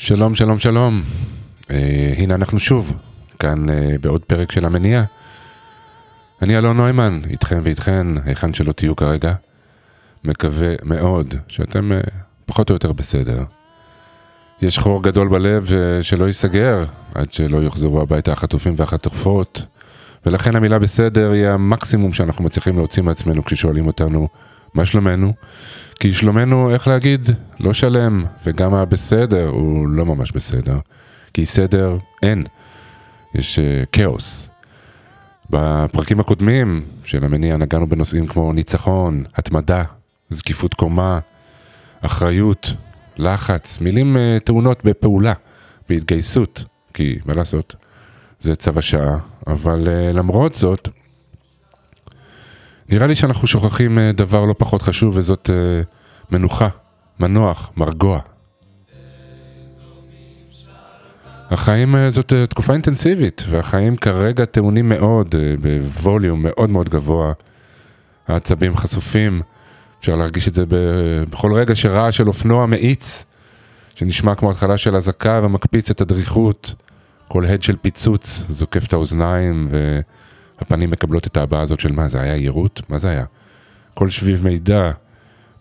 שלום, שלום, שלום. אה, הנה אנחנו שוב, כאן אה, בעוד פרק של המניע. אני אלון נוימן, איתכם ואיתכן, היכן שלא תהיו כרגע. מקווה מאוד שאתם אה, פחות או יותר בסדר. יש חור גדול בלב אה, שלא ייסגר עד שלא יוחזרו הביתה החטופים והחטופות, ולכן המילה בסדר היא המקסימום שאנחנו מצליחים להוציא מעצמנו כששואלים אותנו מה שלומנו. כי שלומנו, איך להגיד, לא שלם, וגם הבסדר הוא לא ממש בסדר. כי סדר אין, יש uh, כאוס. בפרקים הקודמים של המניע נגענו בנושאים כמו ניצחון, התמדה, זקיפות קומה, אחריות, לחץ, מילים uh, טעונות בפעולה, בהתגייסות, כי מה לעשות, זה צו השעה, אבל uh, למרות זאת, נראה לי שאנחנו שוכחים uh, דבר לא פחות חשוב, וזאת uh, מנוחה, מנוח, מרגוע. החיים uh, זאת תקופה אינטנסיבית, והחיים כרגע טעונים מאוד, בווליום מאוד מאוד גבוה. העצבים חשופים, אפשר להרגיש את זה בכל רגע שרעש של אופנוע מאיץ, שנשמע כמו התחלה של אזעקה ומקפיץ את הדריכות. כל הד של פיצוץ זוקף את האוזניים, והפנים מקבלות את ההבעה הזאת של מה זה היה יירוט? מה זה היה? כל שביב מידע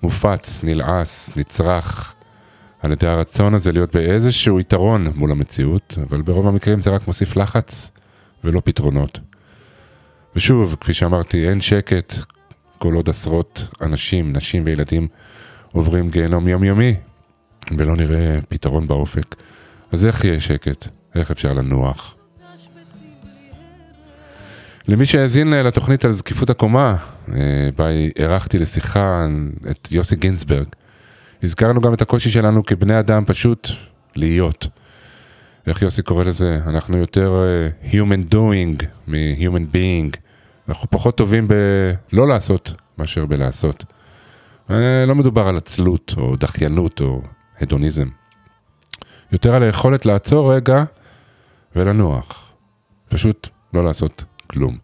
מופץ, נלעס, נצרך, על ידי הרצון הזה להיות באיזשהו יתרון מול המציאות, אבל ברוב המקרים זה רק מוסיף לחץ ולא פתרונות. ושוב, כפי שאמרתי, אין שקט כל עוד עשרות אנשים, נשים וילדים עוברים גיהנום יומיומי, ולא נראה פתרון באופק. אז איך יהיה שקט? איך אפשר לנוח? למי שהאזין לתוכנית על זקיפות הקומה, אה, בה אירחתי לשיחה את יוסי גינזברג, הזכרנו גם את הקושי שלנו כבני אדם פשוט להיות. איך יוסי קורא לזה? אנחנו יותר uh, human doing מ-human being. אנחנו פחות טובים בלא לעשות מאשר בלעשות. לא מדובר על עצלות או דחיינות או הדוניזם. יותר על היכולת לעצור רגע ולנוח. פשוט לא לעשות כלום.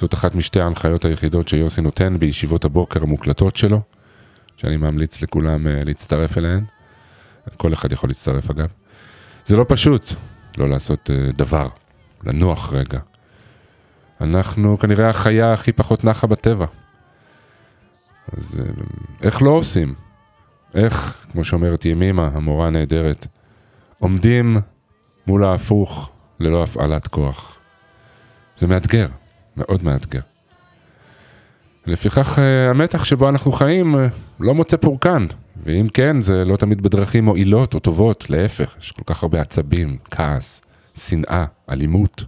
זאת אחת משתי ההנחיות היחידות שיוסי נותן בישיבות הבוקר המוקלטות שלו, שאני ממליץ לכולם uh, להצטרף אליהן. כל אחד יכול להצטרף אגב. זה לא פשוט לא לעשות uh, דבר, לנוח רגע. אנחנו כנראה החיה הכי פחות נחה בטבע. אז uh, איך לא עושים? איך, כמו שאומרת ימימה, המורה הנהדרת, עומדים מול ההפוך ללא הפעלת כוח. זה מאתגר, מאוד מאתגר. לפיכך אה, המתח שבו אנחנו חיים אה, לא מוצא פורקן, ואם כן, זה לא תמיד בדרכים מועילות או טובות, להפך, יש כל כך הרבה עצבים, כעס, שנאה, אלימות.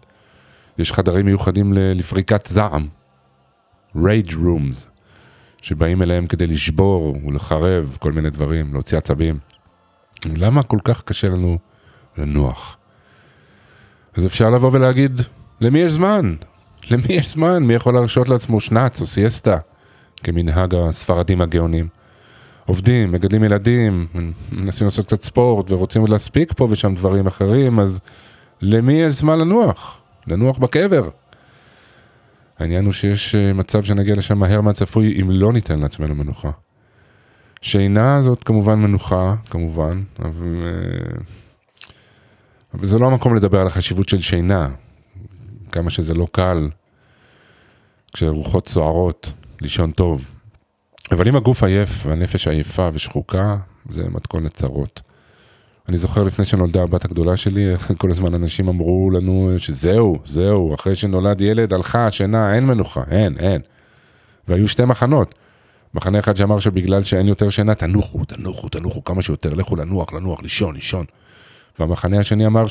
יש חדרים מיוחדים לפריקת זעם, rage rooms, שבאים אליהם כדי לשבור ולחרב כל מיני דברים, להוציא עצבים. למה כל כך קשה לנו לנוח? אז אפשר לבוא ולהגיד, למי יש זמן? למי יש זמן? מי יכול להרשות לעצמו שנץ או סיאסטה? כמנהג הספרדים הגאונים. עובדים, מגדלים ילדים, מנסים לעשות קצת ספורט ורוצים עוד להספיק פה ושם דברים אחרים, אז למי יש זמן לנוח? לנוח בקבר. העניין הוא שיש אה, מצב שנגיע לשם מהר מהצפוי אם לא ניתן לעצמנו מנוחה. שינה זאת כמובן מנוחה, כמובן, אבל, אה, אבל זה לא המקום לדבר על החשיבות של שינה, כמה שזה לא קל, כשרוחות סוערות, לישון טוב. אבל אם הגוף עייף והנפש עייפה ושחוקה, זה מתכון לצרות. אני זוכר לפני שנולדה הבת הגדולה שלי, כל הזמן אנשים אמרו לנו שזהו, זהו, אחרי שנולד ילד הלכה השינה, אין מנוחה, אין, אין. והיו שתי מחנות. מחנה אחד שאמר שבגלל שאין יותר שינה, תנוחו, תנוחו, תנוחו כמה שיותר, לכו לנוח, לנוח, לישון, לישון. והמחנה השני אמר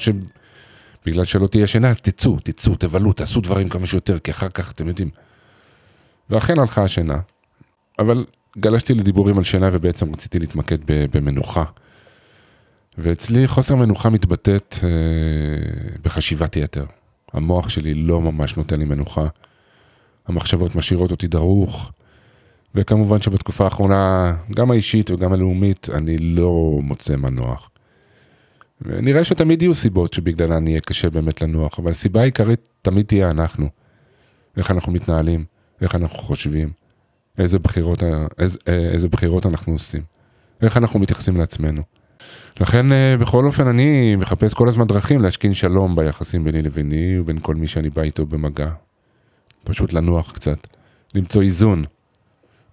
שבגלל שלא תהיה שינה, אז תצאו, תצאו, תבלו, תעשו דברים כמה שיותר, כי אחר כך אתם יודעים. ואכן הלכה השינה, אבל גלשתי לדיבורים על שינה ובעצם רציתי להתמקד במנוחה. ואצלי חוסר מנוחה מתבטאת אה, בחשיבת יתר. המוח שלי לא ממש נותן לי מנוחה. המחשבות משאירות אותי דרוך, וכמובן שבתקופה האחרונה, גם האישית וגם הלאומית, אני לא מוצא מנוח. נראה שתמיד יהיו סיבות שבגללן יהיה קשה באמת לנוח, אבל הסיבה העיקרית תמיד תהיה אנחנו. איך אנחנו מתנהלים, איך אנחנו חושבים, איזה בחירות, איזה, איזה בחירות אנחנו עושים, איך אנחנו מתייחסים לעצמנו. לכן אה, בכל אופן אני מחפש כל הזמן דרכים להשכין שלום ביחסים ביני לביני ובין כל מי שאני בא איתו במגע. פשוט לנוח קצת, למצוא איזון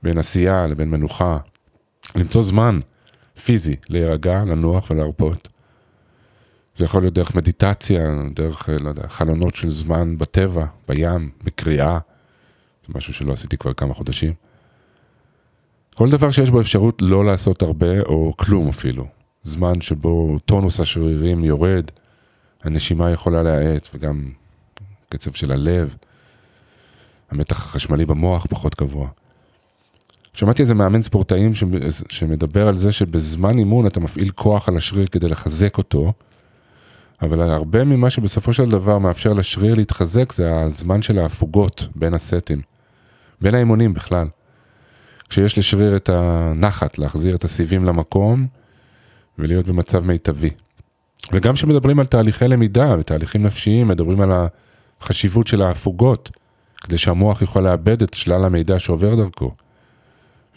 בין עשייה לבין מנוחה, למצוא זמן פיזי להירגע, לנוח ולהרפות. זה יכול להיות דרך מדיטציה, דרך, לא יודע, חלונות של זמן בטבע, בים, בקריאה. זה משהו שלא עשיתי כבר כמה חודשים. כל דבר שיש בו אפשרות לא לעשות הרבה, או כלום אפילו. זמן שבו טונוס השרירים יורד, הנשימה יכולה להאט, וגם קצב של הלב, המתח החשמלי במוח פחות גבוה. שמעתי איזה מאמן ספורטאים שמדבר על זה שבזמן אימון אתה מפעיל כוח על השריר כדי לחזק אותו, אבל הרבה ממה שבסופו של דבר מאפשר לשריר להתחזק זה הזמן של ההפוגות בין הסטים, בין האימונים בכלל. כשיש לשריר את הנחת, להחזיר את הסיבים למקום ולהיות במצב מיטבי. וגם כשמדברים על תהליכי למידה ותהליכים נפשיים, מדברים על החשיבות של ההפוגות, כדי שהמוח יוכל לאבד את שלל המידע שעובר דרכו.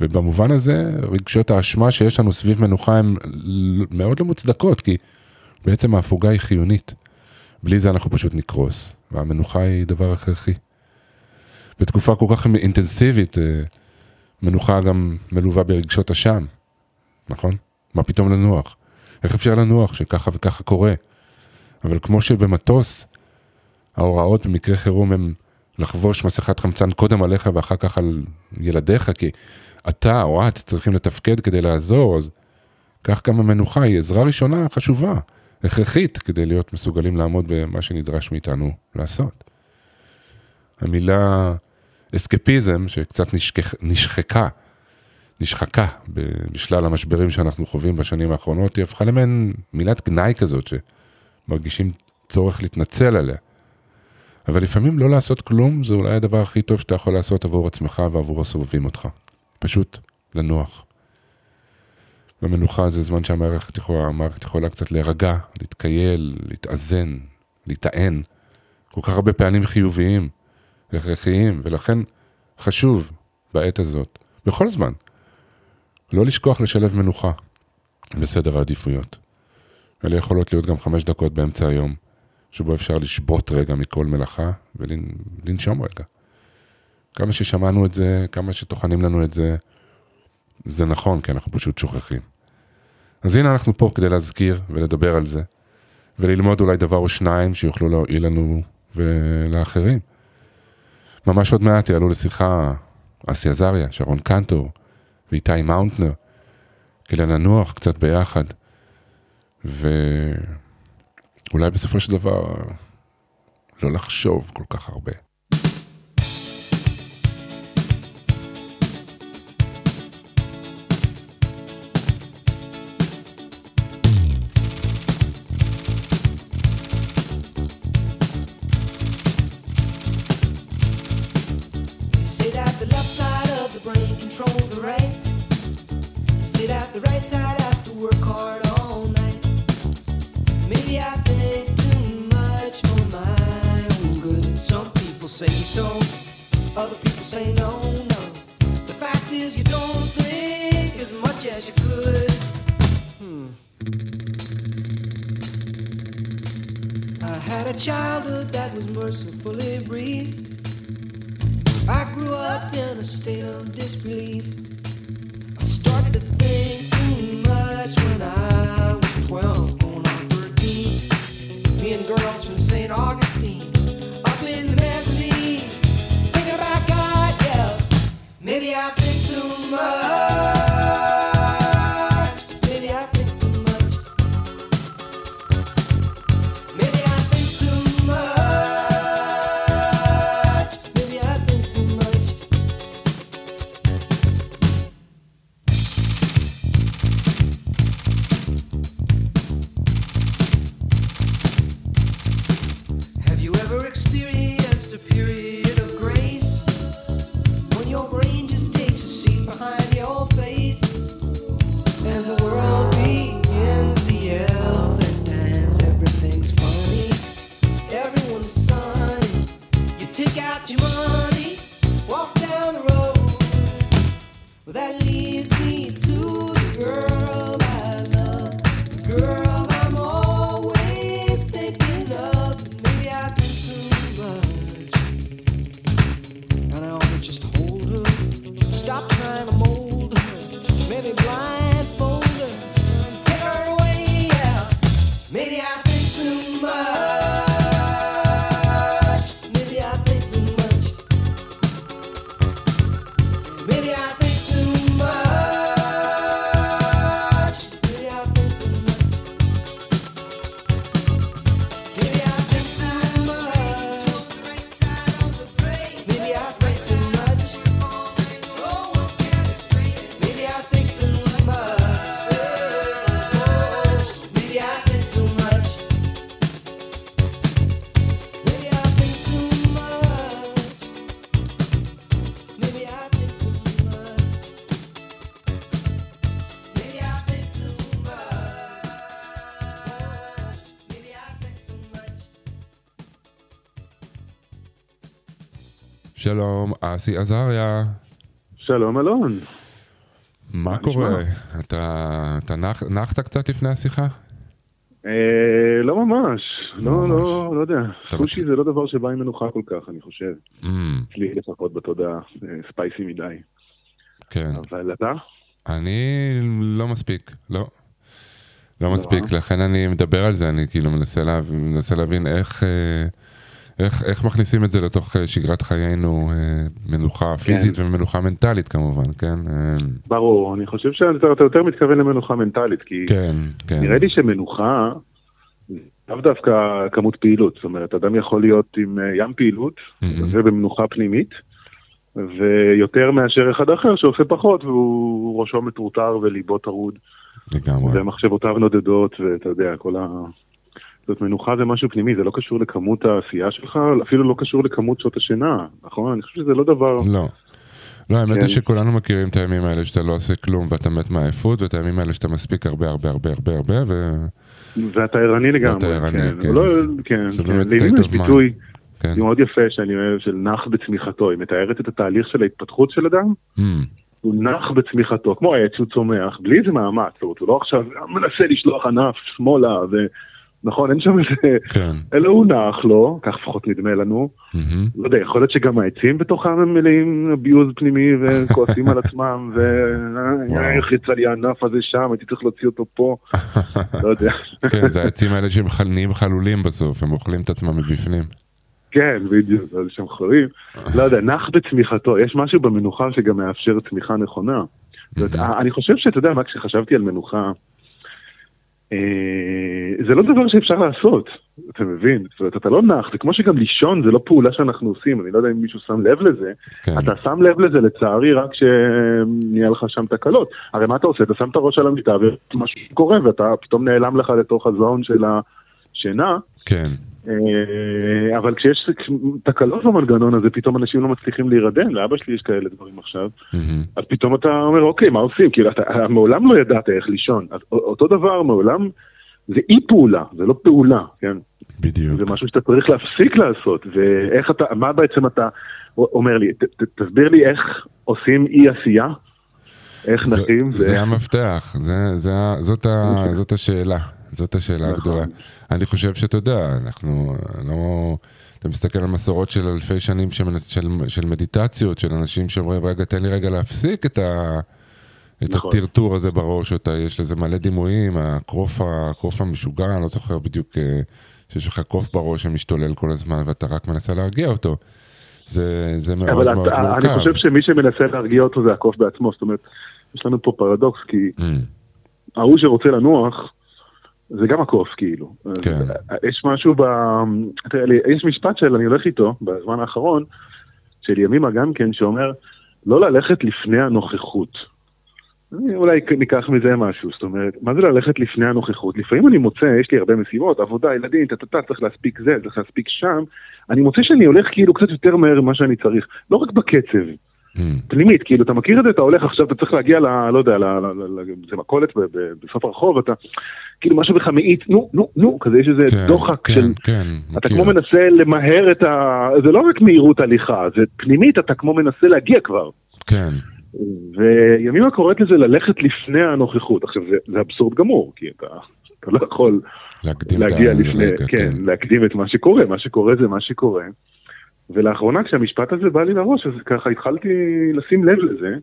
ובמובן הזה, רגשות האשמה שיש לנו סביב מנוחה הן מאוד לא מוצדקות, כי בעצם ההפוגה היא חיונית. בלי זה אנחנו פשוט נקרוס, והמנוחה היא דבר הכרחי. בתקופה כל כך אינטנסיבית, אה, מנוחה גם מלווה ברגשות אשם, נכון? מה פתאום לנוח? איך אפשר לנוח שככה וככה קורה? אבל כמו שבמטוס, ההוראות במקרה חירום הם לחבוש מסכת חמצן קודם עליך ואחר כך על ילדיך, כי אתה או את צריכים לתפקד כדי לעזור, אז כך גם המנוחה היא עזרה ראשונה חשובה, הכרחית, כדי להיות מסוגלים לעמוד במה שנדרש מאיתנו לעשות. המילה אסקפיזם, שקצת נשכח, נשחקה, נשחקה בשלל המשברים שאנחנו חווים בשנים האחרונות, היא הפכה למעין מילת גנאי כזאת, שמרגישים צורך להתנצל עליה. אבל לפעמים לא לעשות כלום זה אולי הדבר הכי טוב שאתה יכול לעשות עבור עצמך ועבור הסובבים אותך. פשוט לנוח. במנוחה זה זמן שהמערכת יכולה, יכולה קצת להירגע, להתקייל, להתאזן, להיטען. כל כך הרבה פעלים חיוביים, הכרחיים, ולכן חשוב בעת הזאת, בכל זמן, לא לשכוח לשלב מנוחה בסדר העדיפויות. אלה יכולות להיות גם חמש דקות באמצע היום, שבו אפשר לשבות רגע מכל מלאכה ולנשום רגע. כמה ששמענו את זה, כמה שטוחנים לנו את זה, זה נכון, כי אנחנו פשוט שוכחים. אז הנה אנחנו פה כדי להזכיר ולדבר על זה, וללמוד אולי דבר או שניים שיוכלו להועיל לנו ולאחרים. ממש עוד מעט יעלו לשיחה אסי עזריה, שרון קנטור ואיתי מאונטנר, כדי לנוח קצת ביחד, ואולי בסופו של דבר לא לחשוב כל כך הרבה. שלום, אסי עזריה. שלום אלון. מה קורה? אתה נחת קצת לפני השיחה? אה, לא ממש, לא, לא, לא יודע. סושי זה לא דבר שבא עם מנוחה כל כך, אני חושב. Mm. אצלי לפחות בתודעה, ספייסי מדי. כן. אבל אתה? אני לא מספיק, לא. לא מספיק, לכן אני מדבר על זה, אני כאילו מנסה להבין איך... אה, איך, איך מכניסים את זה לתוך אה, שגרת חיינו, אה, מנוחה כן. פיזית כן. ומנוחה מנטלית כמובן, כן? אה, ברור, אני חושב שאתה יותר מתכוון למנוחה מנטלית, כי כן, כן. נראה לי שמנוחה, לאו דווקא כמות פעילות, זאת אומרת, אדם יכול להיות עם ים פעילות mm-hmm. ובמנוחה פנימית, ויותר מאשר אחד אחר שעושה פחות, והוא ראשו מטורטר וליבו טרוד. לגמרי. ומחשבותיו נודדות, ואתה יודע, כל ה... זאת מנוחה זה משהו פנימי, זה לא קשור לכמות העשייה שלך, אפילו לא קשור לכמות שעות השינה, נכון? אני חושב שזה לא דבר... לא. לא, האמת כן. היא שכולנו מכירים את הימים האלה שאתה לא עושה כלום ואתה מת מעייפות, ואת הימים האלה שאתה מספיק הרבה הרבה הרבה הרבה הרבה, ו... ואתה ערני לגמרי. ואתה ערני, כן. כן. לא, כן, זה כן. באמת state of ביטוי כן. מאוד יפה שאני אוהב של נח בצמיחתו, היא מתארת את התהליך של ההתפתחות של אדם. Mm. הוא נח בצמיחתו, כמו העץ שהוא צומח, בלי איזה מאמץ, זאת אומרת, הוא לא עכשיו מנסה לשלוח ענף שמאלה, נכון, אין שם איזה... כן. אלא הוא נח לו, כך לפחות נדמה לנו. Mm-hmm. לא יודע, יכול להיות שגם העצים בתוכם הם מלאים אביוז פנימי וכועסים על עצמם, ואיך יצא לי הענף הזה שם, הייתי צריך להוציא אותו פה, לא יודע. כן, זה העצים האלה שהם נהיים חלולים בסוף, הם אוכלים את עצמם מבפנים. כן, בדיוק, זה שהם חולים. לא יודע, נח בצמיחתו, יש משהו במנוחה שגם מאפשר צמיחה נכונה. אני חושב שאתה יודע מה, כשחשבתי על מנוחה, אה, זה לא דבר שאפשר לעשות, אתה מבין? זאת אומרת, אתה לא נח, זה כמו שגם לישון זה לא פעולה שאנחנו עושים, אני לא יודע אם מישהו שם לב לזה, כן. אתה שם לב לזה לצערי רק כשנהיה לך שם תקלות. הרי מה אתה עושה? אתה שם את הראש על המיטה ומשהו קורה ואתה פתאום נעלם לך לתוך הזון של השינה. כן. אה, אבל כשיש תקלות במנגנון הזה, פתאום אנשים לא מצליחים להירדם, לאבא שלי יש כאלה דברים עכשיו, אז פתאום אתה אומר, אוקיי, מה עושים? כאילו, אתה מעולם לא ידעת איך לישון. אותו דבר, מעולם, זה אי פעולה, זה לא פעולה, כן? בדיוק. זה משהו שאתה צריך להפסיק לעשות, ואיך אתה, מה בעצם אתה אומר לי, תסביר לי איך עושים אי עשייה? איך נחים? זה המפתח, זאת השאלה. זאת השאלה נכון. הגדולה. אני חושב שאתה יודע, אנחנו לא... אתה מסתכל על מסורות של אלפי שנים של, של, של מדיטציות, של אנשים שאומרים, רגע, תן לי רגע להפסיק את, ה, את נכון. הטרטור הזה בראש, אותה, יש לזה מלא דימויים, הקרוף, הקרוף המשוגע, אני לא זוכר בדיוק, אה, שיש לך קוף בראש שמשתולל כל הזמן ואתה רק מנסה להרגיע אותו. זה, זה מאוד מאוד מורכב. אבל אני חושב שמי שמנסה להרגיע אותו זה הקוף בעצמו, זאת אומרת, יש לנו פה פרדוקס, כי mm. ההוא שרוצה לנוח, זה גם הקוף כאילו. כן. יש משהו ב... תראה לי, יש משפט של, אני הולך איתו בזמן האחרון, של ימימה גם כן, שאומר, לא ללכת לפני הנוכחות. אולי ניקח מזה משהו, זאת אומרת, מה זה ללכת לפני הנוכחות? לפעמים אני מוצא, יש לי הרבה משימות, עבודה, ילדים, טה-טה-טה, צריך להספיק זה, צריך להספיק שם, אני מוצא שאני הולך כאילו קצת יותר מהר ממה שאני צריך, לא רק בקצב. פנימית, כאילו, אתה מכיר את זה, אתה הולך עכשיו, אתה צריך להגיע ל... לא יודע, זה מכולת בסוף הרחוב, אתה... כאילו משהו בך מאיץ, נו, נו, נו, כזה יש איזה כן, דוחק כן, של... כן, אתה כמו מנסה למהר את ה... זה לא רק מהירות הליכה, זה פנימית, אתה כמו מנסה להגיע כבר. כן. וימימה קוראת לזה ללכת לפני הנוכחות. עכשיו, זה, זה אבסורד גמור, כי אתה, אתה לא יכול להגיע לפני, כן, כן, להקדים את מה שקורה, מה שקורה זה מה שקורה. ולאחרונה כשהמשפט הזה בא לי לראש, אז ככה התחלתי לשים לב לזה,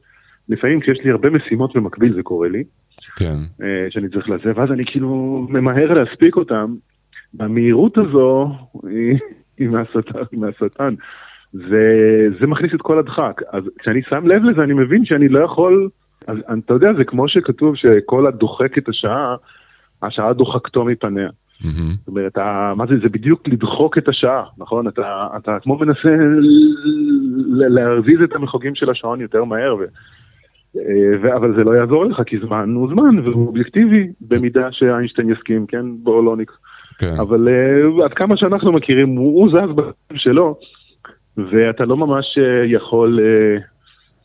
לפעמים כשיש לי הרבה משימות במקביל זה קורה לי, כן. אה, שאני צריך לזה, ואז אני כאילו ממהר להספיק אותם. המהירות הזו היא, היא מהשטן, מהשטן. וזה מכניס את כל הדחק. אז כשאני שם לב לזה, אני מבין שאני לא יכול... אז אתה יודע, זה כמו שכתוב שכל הדוחק את השעה, השעה דוחקתו מפניה. מהמם. זאת אומרת, מה זה, זה בדיוק לדחוק את השעה, נכון? אתה, אתה כמו מנסה להרזיז את המחוגים של השעון יותר מהר, ו, אה, ו, אבל זה לא יעזור לך, כי זמן הוא זמן, והוא אובייקטיבי, במידה שאיינשטיין יסכים, כן? בואו לא נק... כן. אבל uh, עד כמה שאנחנו מכירים, הוא, הוא זז בקו שלו, ואתה לא ממש uh, יכול uh,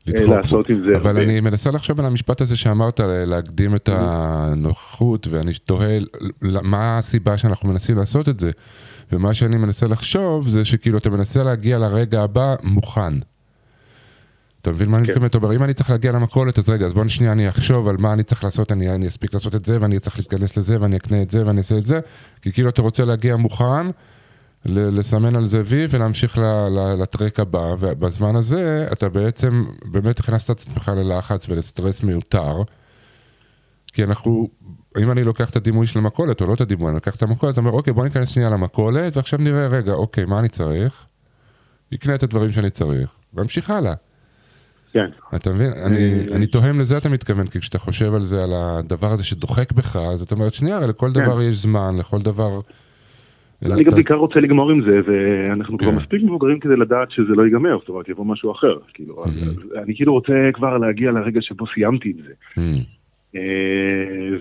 לדחוק בו. לעשות עם זה אבל. אני מנסה לחשוב על המשפט הזה שאמרת, ל- להקדים את הנוכחות, ואני תוהה מה הסיבה שאנחנו מנסים לעשות את זה. ומה שאני מנסה לחשוב זה שכאילו אתה מנסה להגיע לרגע הבא מוכן. אתה מבין מה אני כן. מתכוון? אתה אומר, אם אני צריך להגיע למכולת, אז רגע, אז בוא שנייה אני אחשוב על מה אני צריך לעשות, אני, אני אספיק לעשות את זה, ואני צריך להיכנס לזה, ואני אקנה את זה, ואני אעשה את זה, כי כאילו אתה רוצה להגיע מוכן, לסמן על זה וי ולהמשיך ל- ל- לטרק הבא, ובזמן הזה אתה בעצם באמת הכנסת את עצמך ללחץ ולסטרס מיותר, כי אנחנו, אם אני לוקח את הדימוי של המכולת, או לא את הדימוי, אני לוקח את המכולת, אתה אומר, אוקיי, בוא ניכנס שנייה למכולת, ועכשיו נראה, רגע, אוקיי, מה אני צריך? נקנה את הדברים שאני צריך, ואמשיך הלאה. כן. אתה מבין? אני, אני תוהם לזה אתה מתכוון, כי כשאתה חושב על זה, על הדבר הזה שדוחק בך, אז אתה אומר, שנייה, לכל כן. דבר יש זמן, לכל דבר... אני גם בעיקר רוצה לגמור עם זה, ואנחנו כבר כן. מספיק מבוגרים כדי לדעת שזה לא ייגמר, זאת אומרת, יבוא משהו אחר. כאילו, אני כאילו רוצה כבר להגיע לרגע שבו סיימתי עם זה. אה,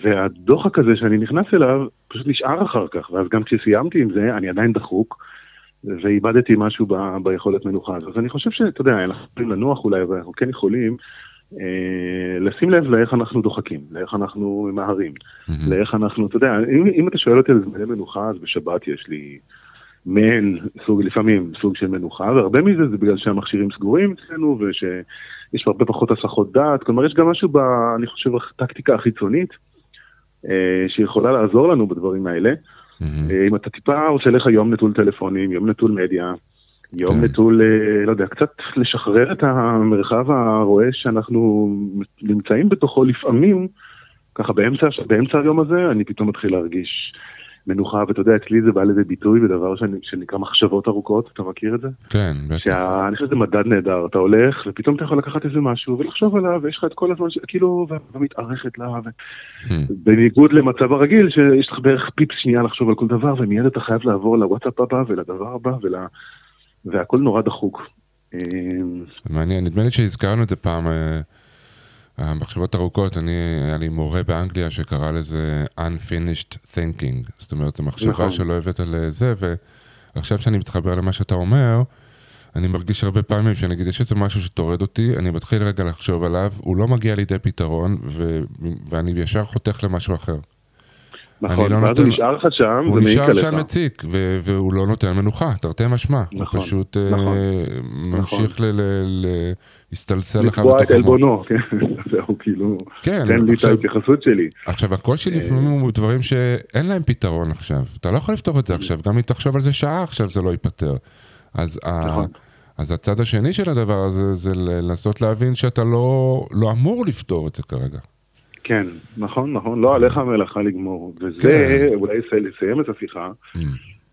והדוחק הזה שאני נכנס אליו, פשוט נשאר אחר כך, ואז גם כשסיימתי עם זה, אני עדיין דחוק, ואיבדתי משהו ב, ביכולת מנוחה הזו. אז אני חושב שאתה יודע, אנחנו יכולים לנוח אולי, אבל אנחנו כן יכולים לשים לב לאיך אנחנו דוחקים, לאיך אנחנו ממהרים. לאיך אנחנו, אתה יודע, אם, אם אתה שואל אותי על זמני מנוחה, אז בשבת יש לי מעין סוג, לפעמים סוג של מנוחה, והרבה מזה זה בגלל שהמכשירים סגורים אצלנו, ושיש הרבה פחות הסחות דעת, כלומר יש גם משהו, ב, אני חושב, הטקטיקה החיצונית, אה, שיכולה לעזור לנו בדברים האלה. אה, אם אתה טיפה עושה לך יום נטול טלפונים, יום נטול מדיה, יום כן. נטול, אה, לא יודע, קצת לשחרר את המרחב הרועש שאנחנו נמצאים בתוכו לפעמים, ככה באמצע, באמצע היום הזה, אני פתאום מתחיל להרגיש מנוחה, ואתה יודע, אצלי זה בא לידי ביטוי בדבר שאני, שנקרא מחשבות ארוכות, אתה מכיר את זה? כן, בטח. שה... אני חושב שזה מדד נהדר, אתה הולך ופתאום אתה יכול לקחת איזה משהו ולחשוב עליו ויש לך את כל הזמן, ש... כאילו, ומתארכת לה, ו... Hmm. בניגוד למצב הרגיל שיש לך בערך פיפס שנייה לחשוב על כל דבר ומיד אתה חייב לעבור לוואטסאפ הבא ולדבר הבא ול... והכל נורא דחוק. מעניין, נדמה לי שהזכרנו את זה פעם, אה, המחשבות ארוכות, אני, היה לי מורה באנגליה שקרא לזה unfinished thinking, זאת אומרת, זו מחשבה נכון. שלא הבאת לזה, ועכשיו שאני מתחבר למה שאתה אומר, אני מרגיש הרבה פעמים שנגיד יש איזה משהו שטורד אותי, אני מתחיל רגע לחשוב עליו, הוא לא מגיע לידי פתרון, ו, ואני ישר חותך למשהו אחר. נכון, לא ואז נותן- הוא נשאר לך שם, הוא זה מעיק נשאר שם עליך. מציק, ו- והוא לא נותן מנוחה, תרתי משמע. הוא נכון, פשוט אה, נכון, ממשיך ל- ל- ל- להסתלסל לך לקבוע את בתוך המוח. עלבונו, כן, זהו, כאילו, כן, תן לי את ההתייחסות שלי. עכשיו, הקושי לפעמים הוא דברים שאין להם פתרון עכשיו. אתה לא יכול לפתור את זה עכשיו, גם אם תחשוב על זה שעה עכשיו זה לא ייפתר. אז. נכון. אז הצד השני של הדבר הזה זה לנסות להבין שאתה לא, לא אמור לפתור את זה כרגע. כן, נכון, נכון, לא עליך המלאכה לגמור. וזה, כן. אולי לסיים את השיחה, Mm.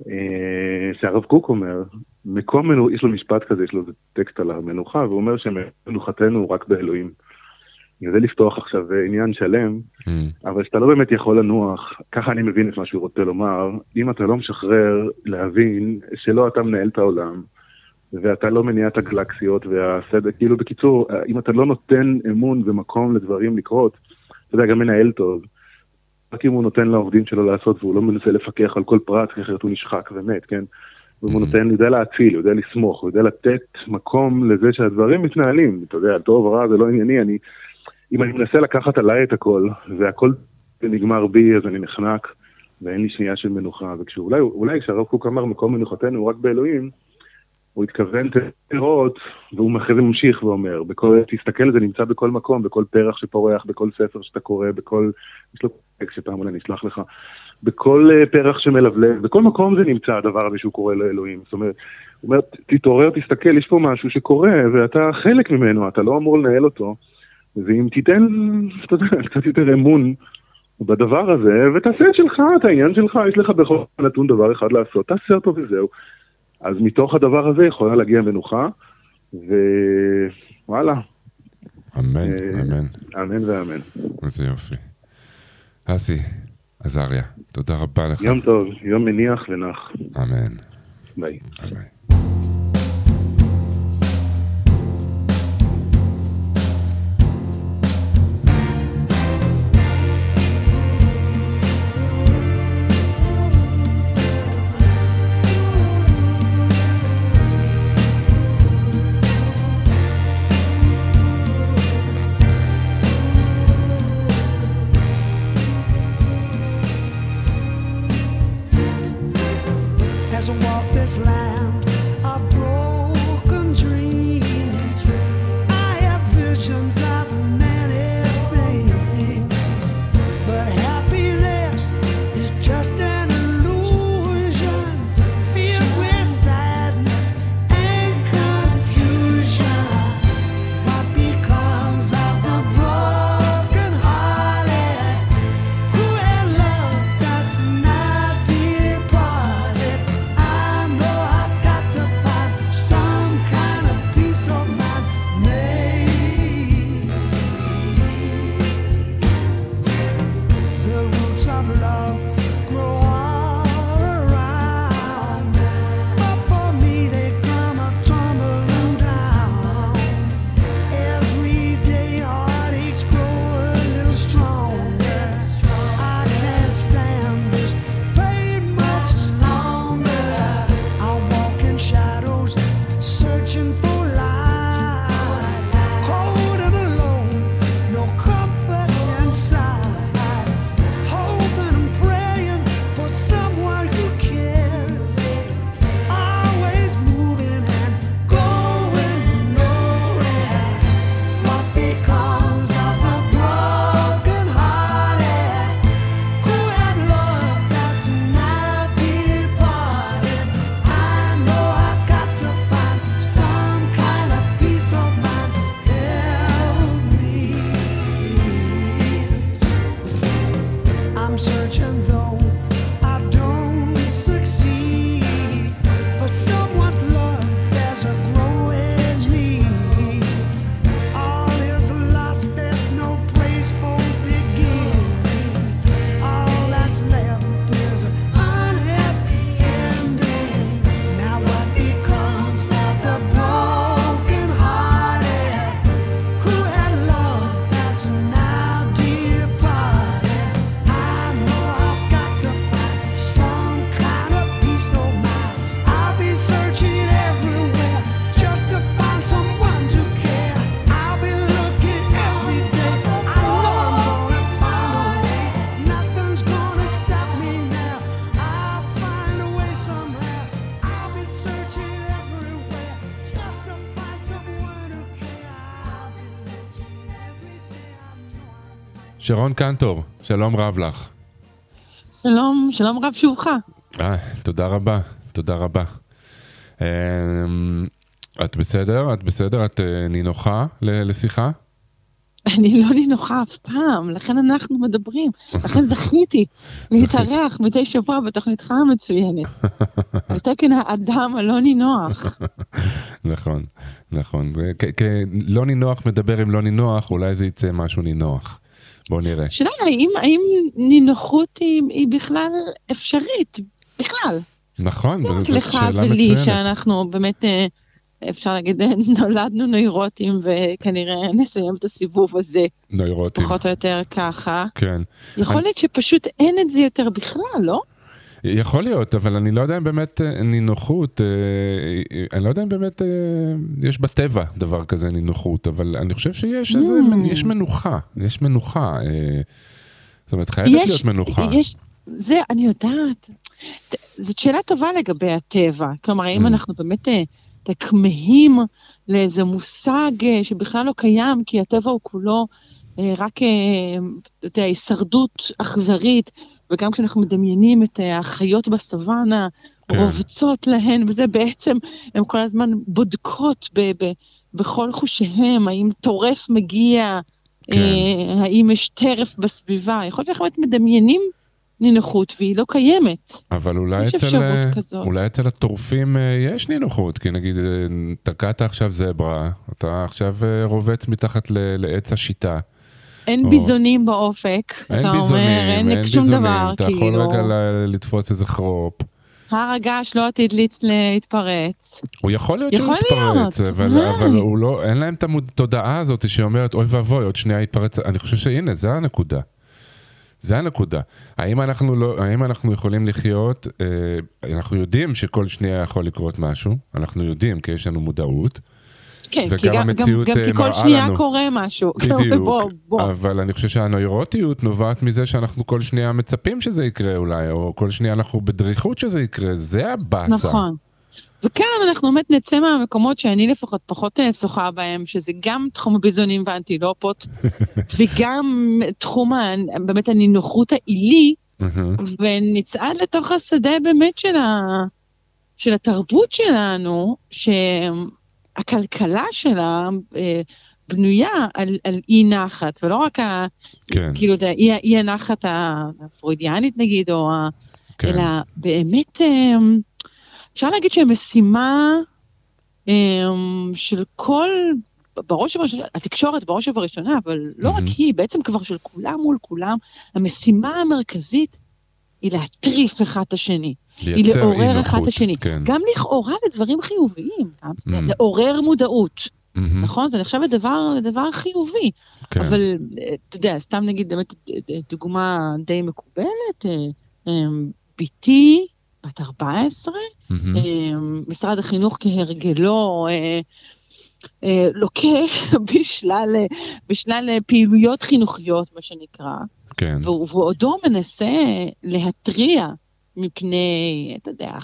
אה, שהרב קוק אומר, מקום מנוחה, יש לו משפט כזה, יש לו איזה טקסט על המנוחה, והוא אומר שמנוחתנו הוא רק באלוהים. זה לפתוח עכשיו אה, עניין שלם, Mm. אבל שאתה לא באמת יכול לנוח, ככה אני מבין את מה שהוא רוצה לומר, אם אתה לא משחרר להבין שלא אתה מנהל את העולם, ואתה לא מניע את הגלקסיות והסדר, כאילו בקיצור, אם אתה לא נותן אמון ומקום לדברים לקרות, אתה יודע, גם מנהל טוב, רק אם הוא נותן לעובדים שלו לעשות והוא לא מנסה לפקח על כל פרט, אחרת הוא נשחק ומת, כן? ואם הוא Mhm. נותן, יודע להציל, יודע לסמוך, יודע לתת מקום לזה שהדברים מתנהלים, אתה יודע, טוב רע זה לא ענייני, אני, אם אני מנסה לקחת עליי את הכל, והכל נגמר בי, אז אני נחנק, ואין לי שנייה של מנוחה, וכשאולי, אולי כשהרב קוק אמר מקום מנוחתנו הוא רק באלוהים, הוא התכוון לראות, והוא אחרי זה ממשיך ואומר, בכל, תסתכל, זה נמצא בכל מקום, בכל פרח שפורח, בכל ספר שאתה קורא, בכל, יש לו פרק שפעם אולי נשלח לך, בכל אה, פרח שמלבלב, בכל מקום זה נמצא הדבר הזה שהוא קורא לאלוהים. זאת אומרת, הוא אומר, תתעורר, תסתכל, יש פה משהו שקורה, ואתה חלק ממנו, אתה לא אמור לנהל אותו. ואם תיתן, אתה יודע, קצת יותר אמון בדבר הזה, ותעשה את שלך, את העניין שלך, יש לך בכל נתון דבר אחד לעשות, תעשה אותו וזהו. אז מתוך הדבר הזה יכולה להגיע מנוחה, ווואלה. אמן, אה, אמן. אמן ואמן. איזה יופי. אסי, עזריה, תודה רבה לך. יום טוב, יום מניח ונח. אמן. ביי. ביי. promised land. שרון קנטור, שלום רב לך. שלום, שלום רב שובך. אה, תודה רבה, תודה רבה. אמ, את בסדר? את בסדר? את אה, נינוחה לשיחה? אני לא נינוחה אף פעם, לכן אנחנו מדברים. לכן זכיתי להתארח מדי שבוע בתוכניתך המצוינת. על תקן האדם הלא נינוח. נכון, נכון. לא נינוח מדבר עם לא נינוח, אולי זה יצא משהו נינוח. בוא נראה. השאלה היא, האם, האם נינוחות היא, היא בכלל אפשרית? בכלל. נכון, לא רק זאת לך שאלה ולי, מצוינת. שאנחנו באמת, אה, אפשר להגיד, אה, נולדנו נוירוטים, וכנראה נסיים את הסיבוב הזה נוירוטים. פחות או יותר ככה. כן. יכול אני- להיות שפשוט אין את זה יותר בכלל, לא? יכול להיות, אבל אני לא יודע אם באמת אה, נינוחות, אה, אה, אני לא יודע אם באמת יש בטבע דבר כזה נינוחות, אבל אני חושב שיש איזה, Mm. יש מנוחה, יש מנוחה. זאת אומרת, חייבת להיות מנוחה. יש, זה, אני יודעת. זאת שאלה טובה לגבי הטבע. כלומר, האם Mm. אנחנו באמת כמהים לאיזה מושג שבכלל לא קיים, כי הטבע הוא כולו רק, אתה יודע, הישרדות אכזרית, וגם כשאנחנו מדמיינים את אה, החיות בסוואנה, כן. רובצות להן, וזה בעצם, הן כל הזמן בודקות ב, ב, בכל חושיהם, האם טורף מגיע, כן. אה, האם יש טרף בסביבה, יכול להיות שאנחנו באמת מדמיינים נינוחות והיא לא קיימת. אבל אולי אצל, אה. אולי אצל הטורפים אה, יש נינוחות, כי נגיד אה, תקעת עכשיו זברה, אתה עכשיו רובץ מתחת ל- לעץ השיטה. אין או- ביזונים באופק, אין אתה אומר, אין שום ביזונים, דבר, אתה יכול כאילו, רגע ל- לתפוס איזה כרופ. הר הגעש לא עתיד להת- להתפרץ. הוא יכול להיות שהוא יתפרץ, אבל. אבל הוא לא, אין להם את התודעה הזאת שאומרת אוי ואבוי, עוד שנייה יתפרץ. אני חושב שהנה, זה הנקודה. זה הנקודה. האם אנחנו, לא, האם אנחנו יכולים לחיות, אה, אנחנו יודעים שכל שנייה יכול לקרות משהו, אנחנו יודעים כי יש לנו מודעות, כן, וגם כי גם, גם, המציאות, גם אה, כי כל שנייה לנו. קורה משהו. בדיוק, בוא, בוא. אבל אני חושב שהנוירוטיות נובעת מזה שאנחנו כל שנייה מצפים שזה יקרה אולי, או כל שנייה אנחנו בדריכות שזה יקרה, זה הבאסה. נכון. וכאן אנחנו באמת נצא מהמקומות שאני לפחות פחות אה, שוחה בהם, שזה גם תחום הביזונים והאנטילופות, וגם תחום ה- באמת הנינוחות העילי. ונצעד לתוך השדה באמת של, ה... של התרבות שלנו, שהכלכלה שלה אה, בנויה על, על אי נחת, ולא רק ה... כן, כאילו, את האי, האי הנחת הפרוידיאנית נגיד, או ה... כן. אלא באמת, אמ, אפשר להגיד שהמשימה אמ, של כל, בראש ובראשונה, התקשורת בראש ובראשונה, אבל לא רק מהמם. היא, בעצם כבר של כולם מול כולם, המשימה המרכזית היא להטריף אחד את השני. היא לעורר אי-נוחות, אחד את השני. כן. גם לכאורה לדברים חיוביים, גם Mm. לעורר מודעות, מהמם. נכון? זה נחשב לדבר, לדבר חיובי. כן. אבל אה, אתה יודע, סתם נגיד באמת אה, דוגמה די מקובלת, אה, אה, בתי בת 14, מהמם. אה, משרד החינוך כהרגלו אה, אה, לוקה בשלל, אה, בשלל אה, פעילויות חינוכיות, מה שנקרא, כן. ועודו מנסה להתריע מפני, אתה יודע,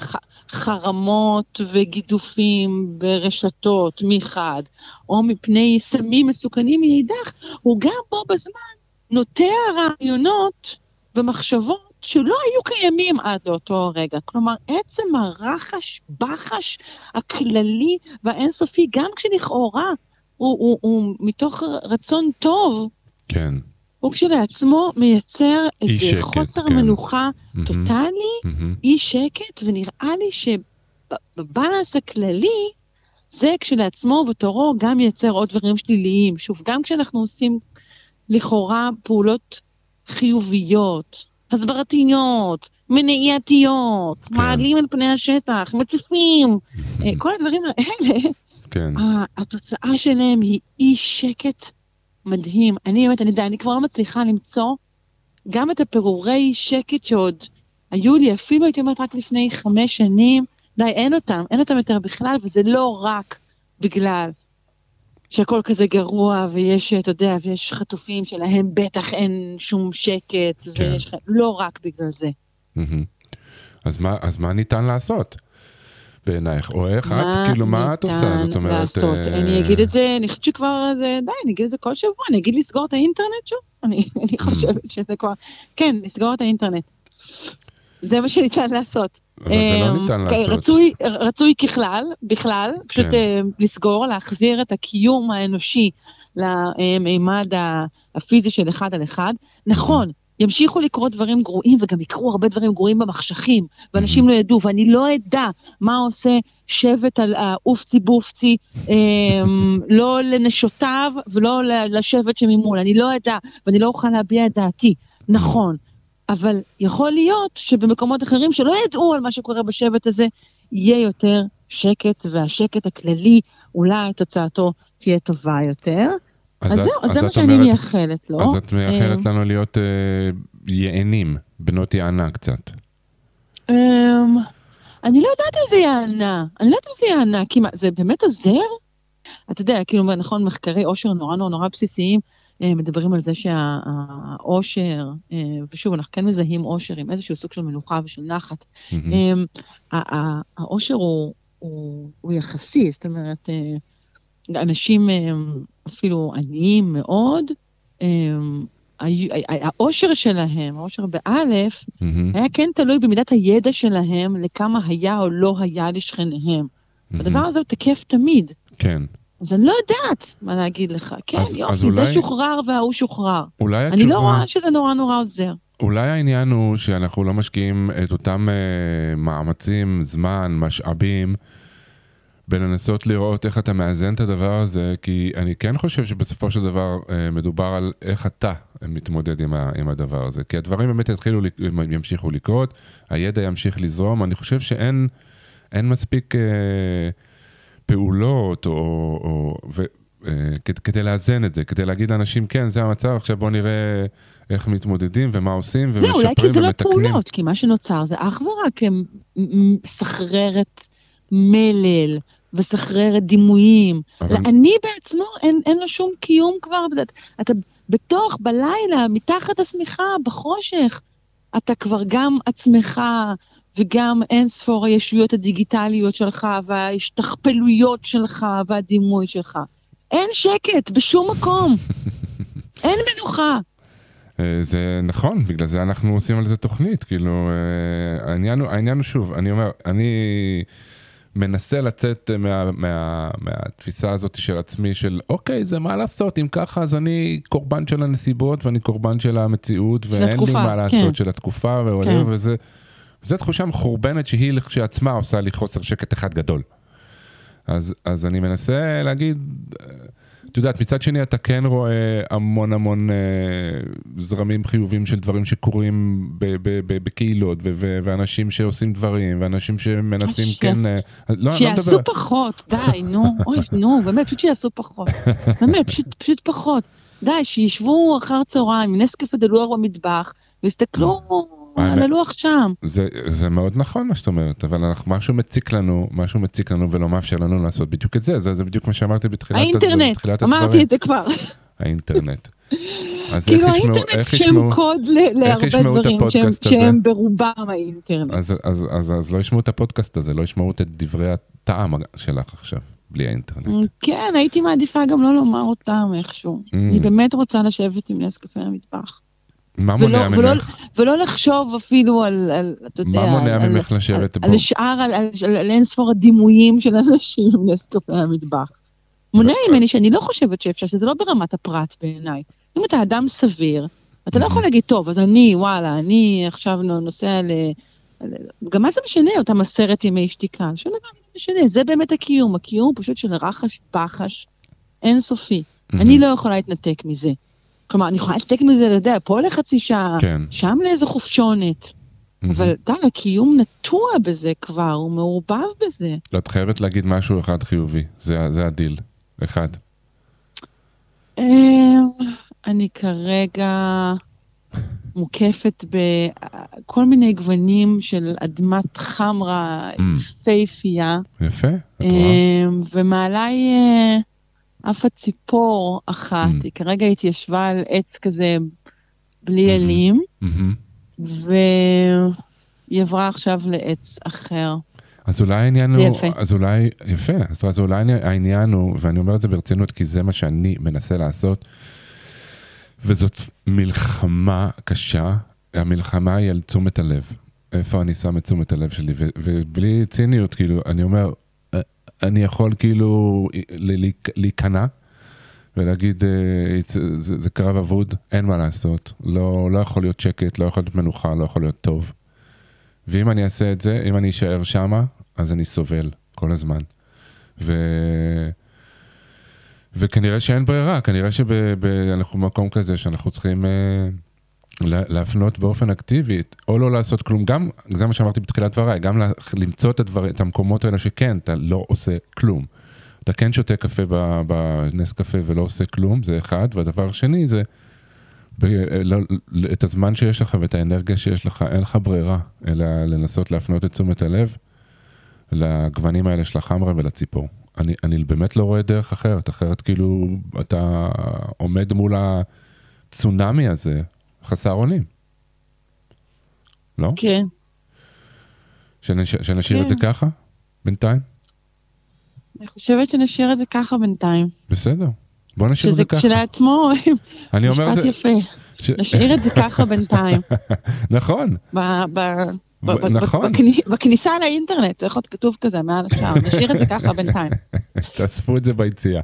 חרמות וגידופים ברשתות מחד, או מפני סמים מסוכנים מאידך, הוא גם בו בזמן נוטע רעיונות ומחשבות שלא היו קיימים עד לאותו רגע. כלומר, עצם הרחש, בחש הכללי והאינסופי, גם כשלכאורה הוא, הוא, הוא מתוך רצון טוב, כן. הוא כשלעצמו מייצר אי איזה שקט, חוסר כן. מנוחה מהמם. טוטאלי, מהמם. אי שקט, ונראה לי שבבלנס הכללי, זה כשלעצמו בתורו גם מייצר עוד דברים שליליים. שוב, גם כשאנחנו עושים לכאורה פעולות חיוביות, הסברתיות, מניעתיות, כן. מעלים על פני השטח, מציפים, אה, כל הדברים האלה, כן. התוצאה שלהם היא אי שקט מדהים. אני באמת, אני אני כבר לא מצליחה למצוא גם את הפירורי שקט שעוד היו לי, אפילו הייתי אומרת רק לפני חמש שנים, די, אין אותם, אין אותם יותר בכלל, וזה לא רק בגלל שהכל כזה גרוע, ויש, אתה יודע, ויש חטופים שלהם בטח אין שום שקט, כן. ויש, לא רק בגלל זה. מהמם. אז מה, אז מה ניתן לעשות בעינייך? או איך את, כאילו, מה את עושה? זאת אומרת... לעשות? אה, אני אגיד את זה, אני חושבת שכבר, זה, די, אני אגיד את זה כל שבוע, אני אגיד לסגור את האינטרנט שוב? אני, Mm. אני חושבת שזה כבר, כן, לסגור את האינטרנט. זה מה שניתן לעשות. אבל זה לא אמ, ניתן כן, לעשות. כן. רצוי, רצוי ככלל, בכלל, פשוט אה, לסגור, להחזיר את הקיום האנושי למימד הפיזי של אחד על אחד. נכון, ימשיכו לקרות דברים גרועים, וגם יקרו הרבה דברים גרועים במחשכים, ואנשים לא ידעו, ואני לא אדע מה עושה שבט על האופצי בופצי, אמ, לא לנשותיו ולא לשבט שממול, אני לא אדע, ואני לא אוכל להביע את דעתי. נכון. אבל יכול להיות שבמקומות אחרים שלא ידעו על מה שקורה בשבט הזה, יהיה יותר שקט, והשקט הכללי, אולי תוצאתו תהיה טובה יותר. אז, זהו, אז זה מה שאני אומרת- מייחלת לו. אז את מייחלת אה, לנו להיות אה, יענים, בנות יענה קצת. אמ, אני לא יודעת אם זה יענה, אני לא יודעת אם זה יענה, כי מה, זה באמת עוזר? אתה יודע, כאילו, נכון, מחקרי עושר נורא נורא נורא בסיסיים, אה, מדברים על זה שהעושר, ושוב, אנחנו כן מזהים עושר עם איזשהו סוג של מנוחה ושל נחת. אמ, העושר הוא, הוא, הוא יחסי, זאת אומרת, אנשים אמ, אפילו עניים מאוד, אמ, העושר שלהם, העושר באלף. היה כן תלוי במידת הידע שלהם לכמה היה או לא היה לשכניהם. הדבר הזה הוא תקף תמיד. כן. אז אני לא יודעת מה להגיד לך. כן, אז- אז יופי, זה שוחרר וההוא שוחרר. אולי אני התשובה... לא רואה שזה נורא נורא עוזר. אולי העניין הוא שאנחנו לא משקיעים את אותם אה, מאמצים, זמן, משאבים, בלנסות לראות איך אתה מאזן את הדבר הזה, כי אני כן חושב שבסופו של דבר אה, מדובר על איך אתה מתמודד עם, ה, עם הדבר הזה. כי הדברים באמת יתחילו, ימשיכו לקרות, הידע ימשיך לזרום, אני חושב שאין אין מספיק אה, פעולות או... או ו, אה, כד- כדי לאזן את זה, כדי להגיד לאנשים, כן, זה המצב, עכשיו בואו נראה איך מתמודדים ומה עושים זה אולי כי ומשפרים זה לא ומתקנים. פעולות, כי מה שנוצר זה אך ורק מ- מ- סחררת מלל וסחררת דימויים. אבל- אני בעצמו, אין, אין לו שום קיום כבר. אתה, אתה בתוך, בלילה, מתחת השמיכה, בחושך, אתה כבר גם עצמך וגם אין ספור הישויות הדיגיטליות שלך וההשתכפלויות שלך והדימוי שלך. אין שקט בשום מקום. אין מנוחה. אה, זה נכון, בגלל זה אנחנו עושים על זה תוכנית, כאילו, אה, העניין הוא, העניין הוא שוב, אני אומר, אני מנסה לצאת אה, מה, מה, מהתפיסה הזאת של עצמי, של אוקיי, זה מה לעשות, אם ככה אז אני קורבן של הנסיבות ואני קורבן של המציאות, ואין לי התקופה, מה לעשות, כן. של התקופה, ועולה, כן. וזה, וזו תחושה מחורבנת שהיא לכשעצמה עושה לי חוסר שקט אחד גדול. אז, אז אני מנסה להגיד, אה, את יודעת, מצד שני אתה כן רואה המון המון אה, זרמים חיובים של דברים שקורים ב- ב- ב- בקהילות, ואנשים שעושים דברים, ואנשים שמנסים שיעש- כן... אה, לא, לא שיעשו מדבר... פחות, די, נו, אוי, נו, באמת, פשוט שיעשו פחות. באמת, פשוט, פשוט פחות. די, שישבו אחר צהריים נס קפה דלוח במטבח, ויסתכלו על הלוח שם. זה, זה מאוד נכון מה שאת אומרת, אבל אנחנו, משהו מציק לנו, משהו מציק לנו ולא מאפשר לנו לעשות בדיוק את זה, זה, זה בדיוק מה שאמרתי בתחילת, האינטרנט, בתחילת אמרתי הדברים. את זה כבר. האינטרנט. אז כאילו איך ישמעו, האינטרנט איך שם קוד להרבה דברים שהם-? שהם ברובם האינטרנט. אז, אז, אז, אז לא ישמעו את הפודקאסט הזה, לא ישמעו את דברי הטעם שלך עכשיו, בלי האינטרנט. כן, הייתי מעדיפה גם לא לומר אותם איכשהו. Mm. אני באמת רוצה לשבת עם נס קפה במטבח. מה ולא- מונע ולא- ממך? ולא לחשוב אפילו על, על אתה יודע, מה מונע על- ממך לשבת על, בו? על שאר, על, על, על, על אין ספור הדימויים של אנשים נס קפה במטבח. מונע ממני שאני לא חושבת שאפשר, שזה לא ברמת הפרט בעיניי. אם אתה אדם סביר, אתה לא יכול להגיד, טוב, אז אני, וואלה, אני עכשיו נו- נוסע ל... גם מה זה משנה, אותם עשרת ימי שתיקה? שום דבר זה לא משנה, זה באמת הקיום, הקיום הוא פשוט של רחש בחש אינסופי. אני לא יכולה להתנתק מזה. כלומר, אני יכולה להתנתק מזה, אתה יודע, פה לחצי שעה, כן. שם לאיזה חופשונת. אבל די, הקיום נטוע בזה כבר, הוא מעורבב בזה. את חייבת להגיד משהו אחד חיובי, זה, זה הדיל. אחד. אמ, אני כרגע מוקפת בכל מיני גוונים של אדמת חמרה Mm. יפהפייה, יפה, את רואה? אמ, ומעליי אה, עפה ציפור אחת, Mm. היא כרגע התיישבה על עץ כזה בלי Mhm. אלים, מהמם. והיא עברה עכשיו לעץ אחר. אז אולי העניין הוא, יפה. אז אולי, יפה, אז, אז אולי העניין הוא, ואני אומר את זה ברצינות כי זה מה שאני מנסה לעשות, וזאת מלחמה קשה, המלחמה היא על תשומת הלב. איפה אני שם את תשומת הלב שלי, ו- ובלי ציניות, כאילו, אני אומר, "אה, אני יכול כאילו להיכנע ולהגיד, אה, זה, זה, זה קרב אבוד, אין מה לעשות, לא, לא יכול להיות שקט, לא יכול להיות מנוחה, לא יכול להיות טוב. ואם אני אעשה את זה, אם אני אשאר שמה, אז אני סובל כל הזמן. ו... וכנראה שאין ברירה, כנראה שאנחנו במקום כזה שאנחנו צריכים אה, להפנות באופן אקטיבי, או לא לעשות כלום, גם, זה מה שאמרתי בתחילת דבריי, גם למצוא את, הדבר, את המקומות האלה שכן, אתה לא עושה כלום. אתה כן שותה קפה בנס קפה ולא עושה כלום, זה אחד, והדבר השני זה, ב, לא, את הזמן שיש לך ואת האנרגיה שיש לך, אין לך ברירה, אלא לנסות להפנות את תשומת הלב לגוונים האלה של החמרה ולציפור. אני, אני באמת לא רואה דרך אחרת, אחרת כאילו אתה עומד מול הצונאמי הזה, חסר אונים. לא? כן. שנש, שנשאיר את זה כן. ככה, בינתיים? אני חושבת שנשאיר את זה ככה בינתיים. בסדר. בוא נשאיר את שזה זה ככה. כשלעצמו אני אומר משפט זה, יפה. ש... נשאיר את זה ככה בינתיים. נכון, ב- ב- ב- ב- נכון. בכני- בכניסה לאינטרנט צריך להיות כתוב כזה מעל השער, נשאיר את זה ככה בינתיים. תאספו את זה ביציאה.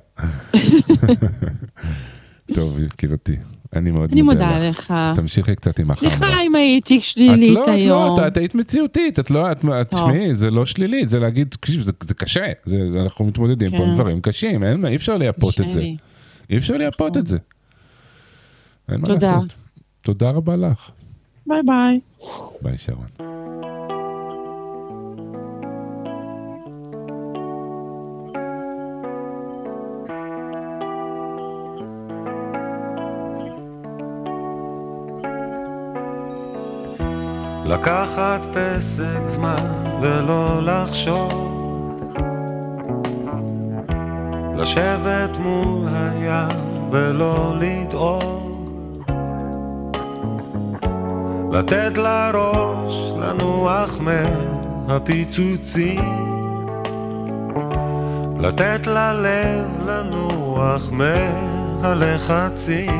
טוב, יקירתי, אני מאוד אני מודה מודה לך. לך. תמשיכי קצת עם החמרה סליחה אם הייתי את שלילית לא, את לא, היום. את- את היית מציאותית, את לא, את, את. תשמעי, זה לא שלילית, זה להגיד, תקשיב, זה, זה קשה, זה, אנחנו מתמודדים פה עם כן. דברים קשים, אין, מה, אי אפשר לייפות את זה, לי. אי אפשר לייפות. את זה. אין מה תודה. לעשות. תודה רבה לך. ביי ביי. ביי שרון. לקחת פסק זמן ולא לחשוב. לשבת מול הים ולא לדאוג. לתת לראש לנוח מהפיצוצים. לתת ללב לנוח מהלחצים.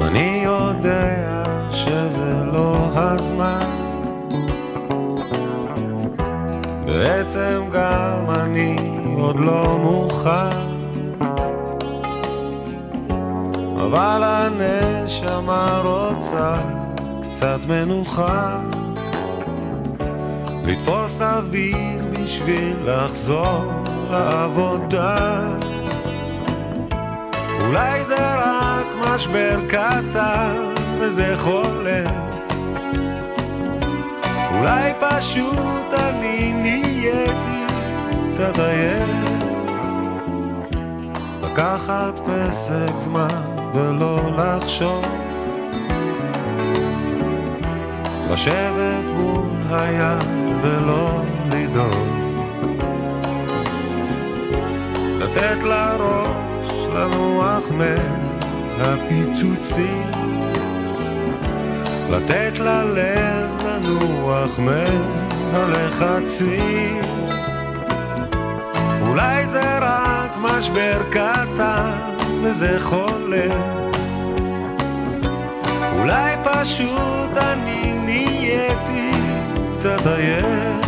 אני יודע שזה לא הזמן. בעצם גם אני עוד לא מוכן. אבל הנשמה רוצה קצת מנוחה. לתפוס אוויר בשביל לחזור לעבודה. אולי זה רק משבר קטן וזה חולם אולי פשוט אני נהייתי קצת עייף לקחת פסק זמן ולא לחשוב. לשבת מול הים ולא לדאוג. לתת לראש לנוח מהפיצוצים לתת ללב לנוח מהלחצים אולי זה רק משבר קטן וזה חולם. אולי פשוט אני נהייתי קצת עייף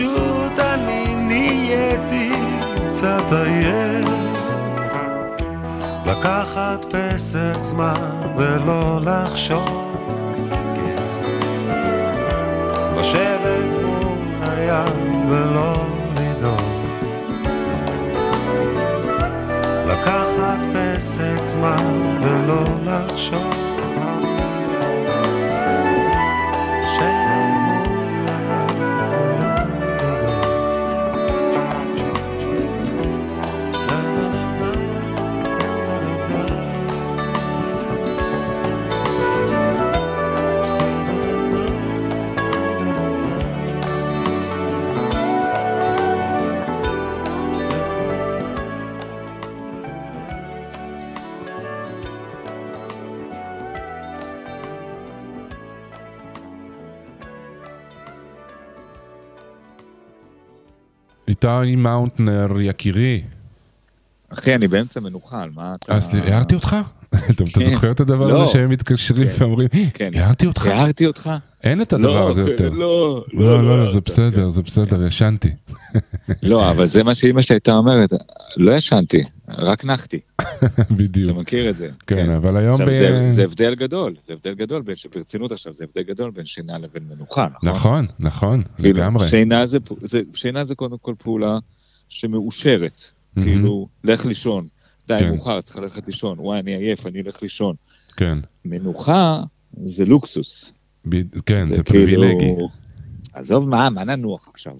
פשוט אני נהייתי קצת עייף. לקחת פסק זמן ולא לחשוב. לשבת מול הים ולא לדאוג. לקחת פסק זמן ולא לחשוב איתי מאונטנר יקירי, אחי, אני באמצע מנוחה, על מה אתה... אז הערתי אותך? אתה כן. זוכר את הדבר לא. הזה שהם מתקשרים כן. ואומרים, כן. הערתי אותך? הערתי אותך? אין את הדבר הזה אחי, יותר. לא, לא, לא, לא, זה בסדר, זה בסדר, ישנתי. לא, אבל זה מה שאימא שלי הייתה אומרת, לא ישנתי, רק נחתי, אתה בדיוק. מכיר את זה. כן, אבל היום עכשיו, ב... זה, זה הבדל גדול, זה הבדל גדול, בין, ברצינות עכשיו, זה הבדל גדול בין שינה לבין מנוחה, נכון? נכון, נכון, כאילו, לגמרי. שינה זה, זה, שינה זה קודם כל פעולה שמאושרת. כאילו, לך לישון, די, כן. מאוחר, צריך ללכת לישון, וואי, אני עייף, אני אלך לישון. כן, מנוחה זה לוקסוס. ב- כן, זה כאילו- פריבילגי. עזוב מה, מה ננוח עכשיו?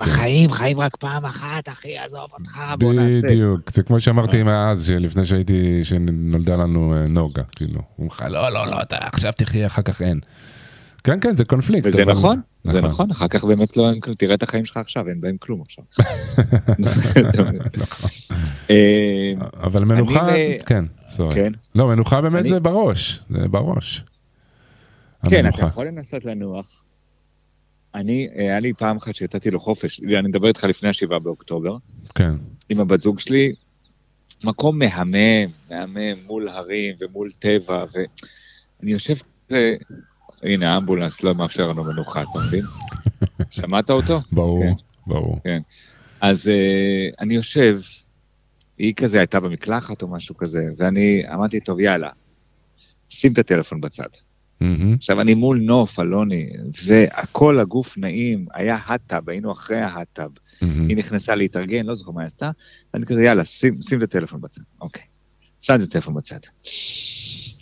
בחיים, חיים רק פעם אחת, אחי, עזוב אותך, בוא נעשה. בדיוק, זה כמו שאמרתי עם אז, שלפני שהייתי, שנולדה לנו אה, נוגה, כאילו, הוא אומר לא, לא, לא, אתה עכשיו תחיה, אחר כך אין. כן, כן, זה קונפליקט. וזה אבל- נכון, זה נכון, אחר כך באמת לא, תראה את החיים שלך עכשיו, אין בהם כלום עכשיו. נכון. אה, אבל מנוחה, ב- כן, סורי. כן. לא, מנוחה באמת אני- זה בראש, זה בראש. כן, אתה. יכול לנסות לנוח. אני, היה לי פעם אחת שיצאתי לחופש, אני מדבר איתך לפני השבעה באוקטובר, כן, עם הבת זוג שלי, מקום מהמם, מהמם, מול הרים ומול טבע, ואני יושב כזה, הנה האמבולנס לא מאפשר לנו מנוחה, אתה מבין? שמעת אותו? ברור, כן. ברור. אז אה, אני יושב, היא כזה הייתה במקלחת או משהו כזה, ואני אמרתי, טוב, יאללה, שים את הטלפון בצד. מהמם, עכשיו, אני מול נוף, אלוני, והכל הגוף נעים, היה האטאב, היינו אחרי ההאטאב. מהמם. היא נכנסה להתארגן, לא זוכר מה היא עשתה, ואני כזה, יאללה, שים, שים את הטלפון בצד. אוקיי. שם את הטלפון בצד.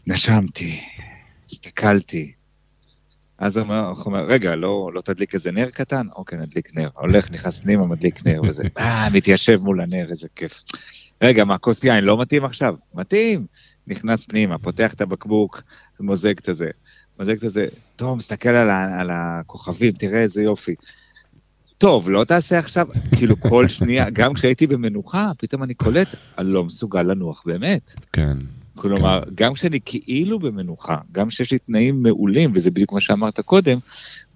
נשמתי, הסתכלתי. אז הוא אומר, הוא אומר, רגע, לא, לא תדליק איזה נר קטן? אוקיי, נדליק נר. הולך, נכנס פנימה, מדליק נר, וזה, אה, מתיישב מול הנר, איזה כיף. רגע, מה, כוס יין לא מתאים עכשיו? מתאים. נכנס פנימה, פותח את הבקבוק, מוזג את הזה. מוזג את הזה, טוב, מסתכל על, ה, על הכוכבים, תראה איזה יופי. טוב, לא תעשה עכשיו, כאילו כל שנייה, גם כשהייתי במנוחה, פתאום אני קולט, אני לא מסוגל לנוח באמת. כן, כלומר, גם כשאני כאילו במנוחה, גם כשיש לי תנאים מעולים, וזה בדיוק מה שאמרת קודם,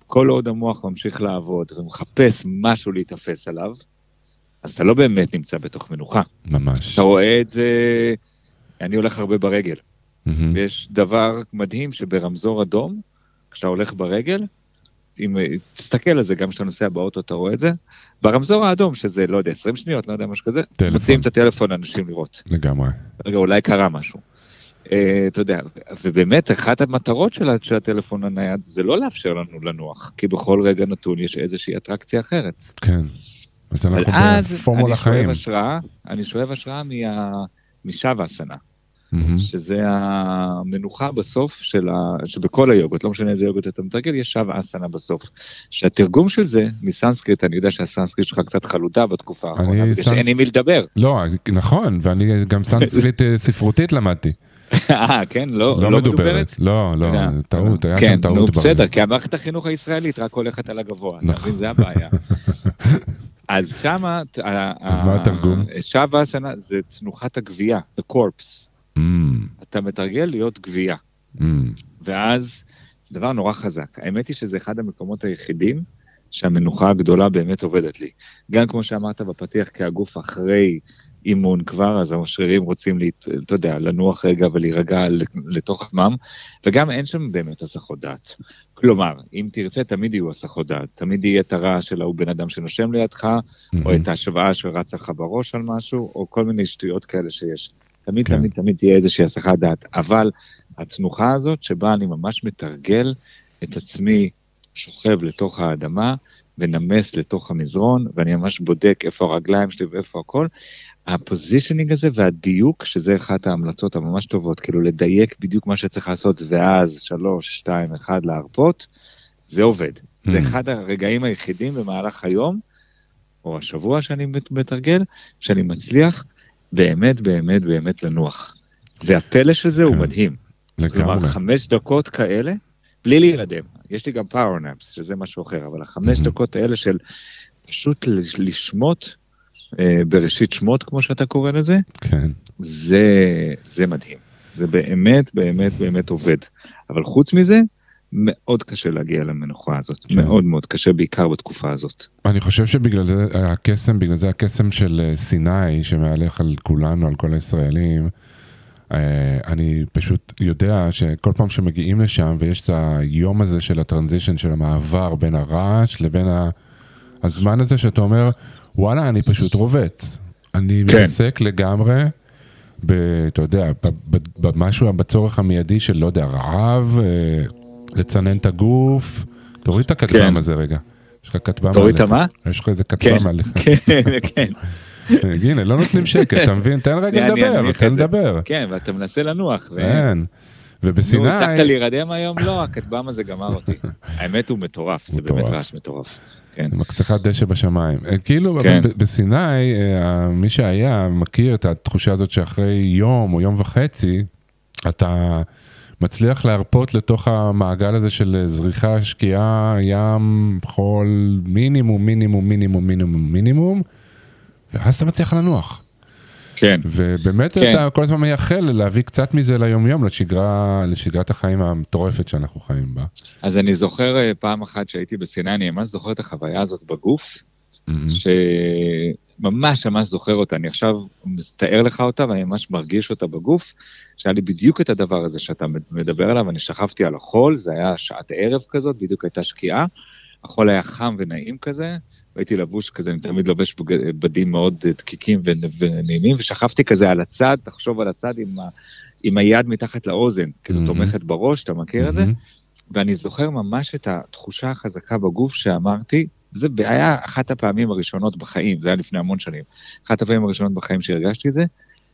כל עוד המוח ממשיך לעבוד ומחפש משהו להיתפס עליו, אז אתה לא באמת נמצא בתוך מנוחה. ממש. אתה רואה את זה, אני הולך הרבה ברגל, מהמם. ויש דבר מדהים שברמזור אדום, כשאתה הולך ברגל, אם תסתכל על זה, גם כשאתה נוסע באוטו אתה רואה את זה, ברמזור האדום, שזה, לא יודע, 20 שניות, לא יודע, משהו כזה, טלפון. מוציאים את הטלפון לאנשים לראות. לגמרי. רגע, אולי קרה משהו. אה, אתה יודע, ובאמת, אחת המטרות של, של הטלפון הנייד זה לא לאפשר לנו לנוח, כי בכל רגע נתון יש איזושהי אטרקציה אחרת. כן. אז אנחנו אז בפורמולה אני שואב חיים. השראה, אני שואב השראה מה... הסנה, מהמם. שזה המנוחה בסוף של ה... שבכל היוגות, לא משנה איזה יוגות אתה מתרגל, יש שוואסנה בסוף. שהתרגום של זה, מסנסקריט, אני יודע שהסנסקריט שלך קצת חלודה בתקופה האחרונה, בגלל שאין סנס- עם מי לדבר. לא, נכון, ואני גם סנסקריט אה, ספרותית למדתי. אה, כן? לא, לא לא מדוברת. לא, לא, יודע. טעות, היה כן, שם טעות. נו ברור. בסדר, כי המערכת החינוך הישראלית רק הולכת על הגבוה, נכון. זה הבעיה. אז שמה, אז מה התרגום? שווה הסנה זה תנוחת הגבייה, the corpse. אמ, אתה מתרגל להיות גבייה, אמ, ואז זה דבר נורא חזק. האמת היא שזה אחד המקומות היחידים שהמנוחה הגדולה באמת עובדת לי. גם כמו שאמרת בפתיח, כי הגוף אחרי אימון כבר, אז השרירים רוצים, להת, אתה יודע, לנוח רגע ולהירגע לתוך עצמם, וגם אין שם באמת הסחות דעת. כלומר, אם תרצה, תמיד יהיו הסחות דעת. תמיד יהיה את הרעש של ההוא בן אדם שנושם לידך, או מהמם. את ההשוואה שרצה לך בראש על משהו, או כל מיני שטויות כאלה שיש. תמיד, כן. תמיד, תמיד תהיה איזושהי הסחת דעת. אבל התנוחה הזאת, שבה אני ממש מתרגל את עצמי שוכב לתוך האדמה, ונמס לתוך המזרון, ואני ממש בודק איפה הרגליים שלי ואיפה הכל. הפוזישנינג הזה והדיוק, שזה אחת ההמלצות הממש טובות, כאילו לדייק בדיוק מה שצריך לעשות, ואז שלוש, שתיים, אחד להרפות, זה עובד. זה Mm. אחד הרגעים היחידים במהלך היום, או השבוע שאני מת- מתרגל, שאני מצליח באמת, באמת, באמת לנוח. והפלא של זה הוא כן. מדהים. כלומר, לגמרי. חמש דקות כאלה, בלי להירדם. יש לי גם פאוור נאפס, שזה משהו אחר, אבל החמש Mhm. דקות האלה של פשוט לש- לשמוט, בראשית שמות, כמו שאתה קורא לזה, כן. זה, זה מדהים. זה באמת, באמת, באמת עובד. אבל חוץ מזה, מאוד קשה להגיע למנוחה הזאת. כן. מאוד מאוד קשה, בעיקר בתקופה הזאת. אני חושב שבגלל זה הקסם, בגלל זה הקסם של אה, סיני שמהלך על כולנו, על כל הישראלים, אה, אני פשוט יודע שכל פעם שמגיעים לשם ויש את היום הזה של הטרנזישן, של המעבר בין הרעש לבין הזמן הזה שאתה אומר, וואלה, אני פשוט רובץ. אני כן. מתעסק לגמרי, ב, אתה יודע, במשהו, בצורך המיידי של, לא יודע, רעב, אה, לצנן את הגוף. תוריד את הכטב"ם כן. הזה רגע. יש לך כטב"ם תוריד את מעליך. מה? יש לך איזה כן, כטב"ם מעליך. כן, כן. הנה, לא נותנים שקט, אתה מבין? תן רגע לדבר, תן. לדבר. כן, ואתה מנסה לנוח. ו- כן. נו, ובסיני, הצלחת להירדם היום? לא, הכטב"ם הזה גמר אותי. האמת הוא מטורף, זה באמת. רעש מטורף. כן. מקסחת דשא בשמיים. אה, כאילו, כן. בסיני, אה, מי שהיה מכיר את התחושה הזאת שאחרי יום או יום וחצי, אתה מצליח להרפות לתוך המעגל הזה של זריחה, שקיעה, ים, חול, מינימום, מינימום, מינימום, מינימום, מינימום, ואז אתה מצליח לנוח. כן. ובאמת כן. אתה כל הזמן מייחל להביא קצת מזה ליומיום, לשגרה, לשגרת החיים המטורפת שאנחנו חיים בה. אז אני זוכר אה, פעם אחת שהייתי בסיני, אני ממש זוכר את החוויה הזאת בגוף, מהמם. שממש ממש זוכר אותה. אני עכשיו מתאר לך אותה ואני ממש מרגיש אותה בגוף, שהיה לי בדיוק את הדבר הזה שאתה מדבר עליו, אני שכבתי על החול, זה היה שעת ערב כזאת, בדיוק הייתה שקיעה, החול היה חם ונעים כזה, והייתי לבוש כזה, אני תמיד לובש בדים מאוד דקיקים ונ- ונעימים, ושכבתי כזה על הצד, תחשוב על הצד עם, ה, עם היד מתחת לאוזן, כאילו מהמם. תומכת בראש, אתה מכיר את זה? ואני זוכר ממש את התחושה החזקה בגוף שאמרתי, זה היה אחת הפעמים הראשונות בחיים, זה היה לפני המון שנים, אחת הפעמים הראשונות בחיים שהרגשתי את זה,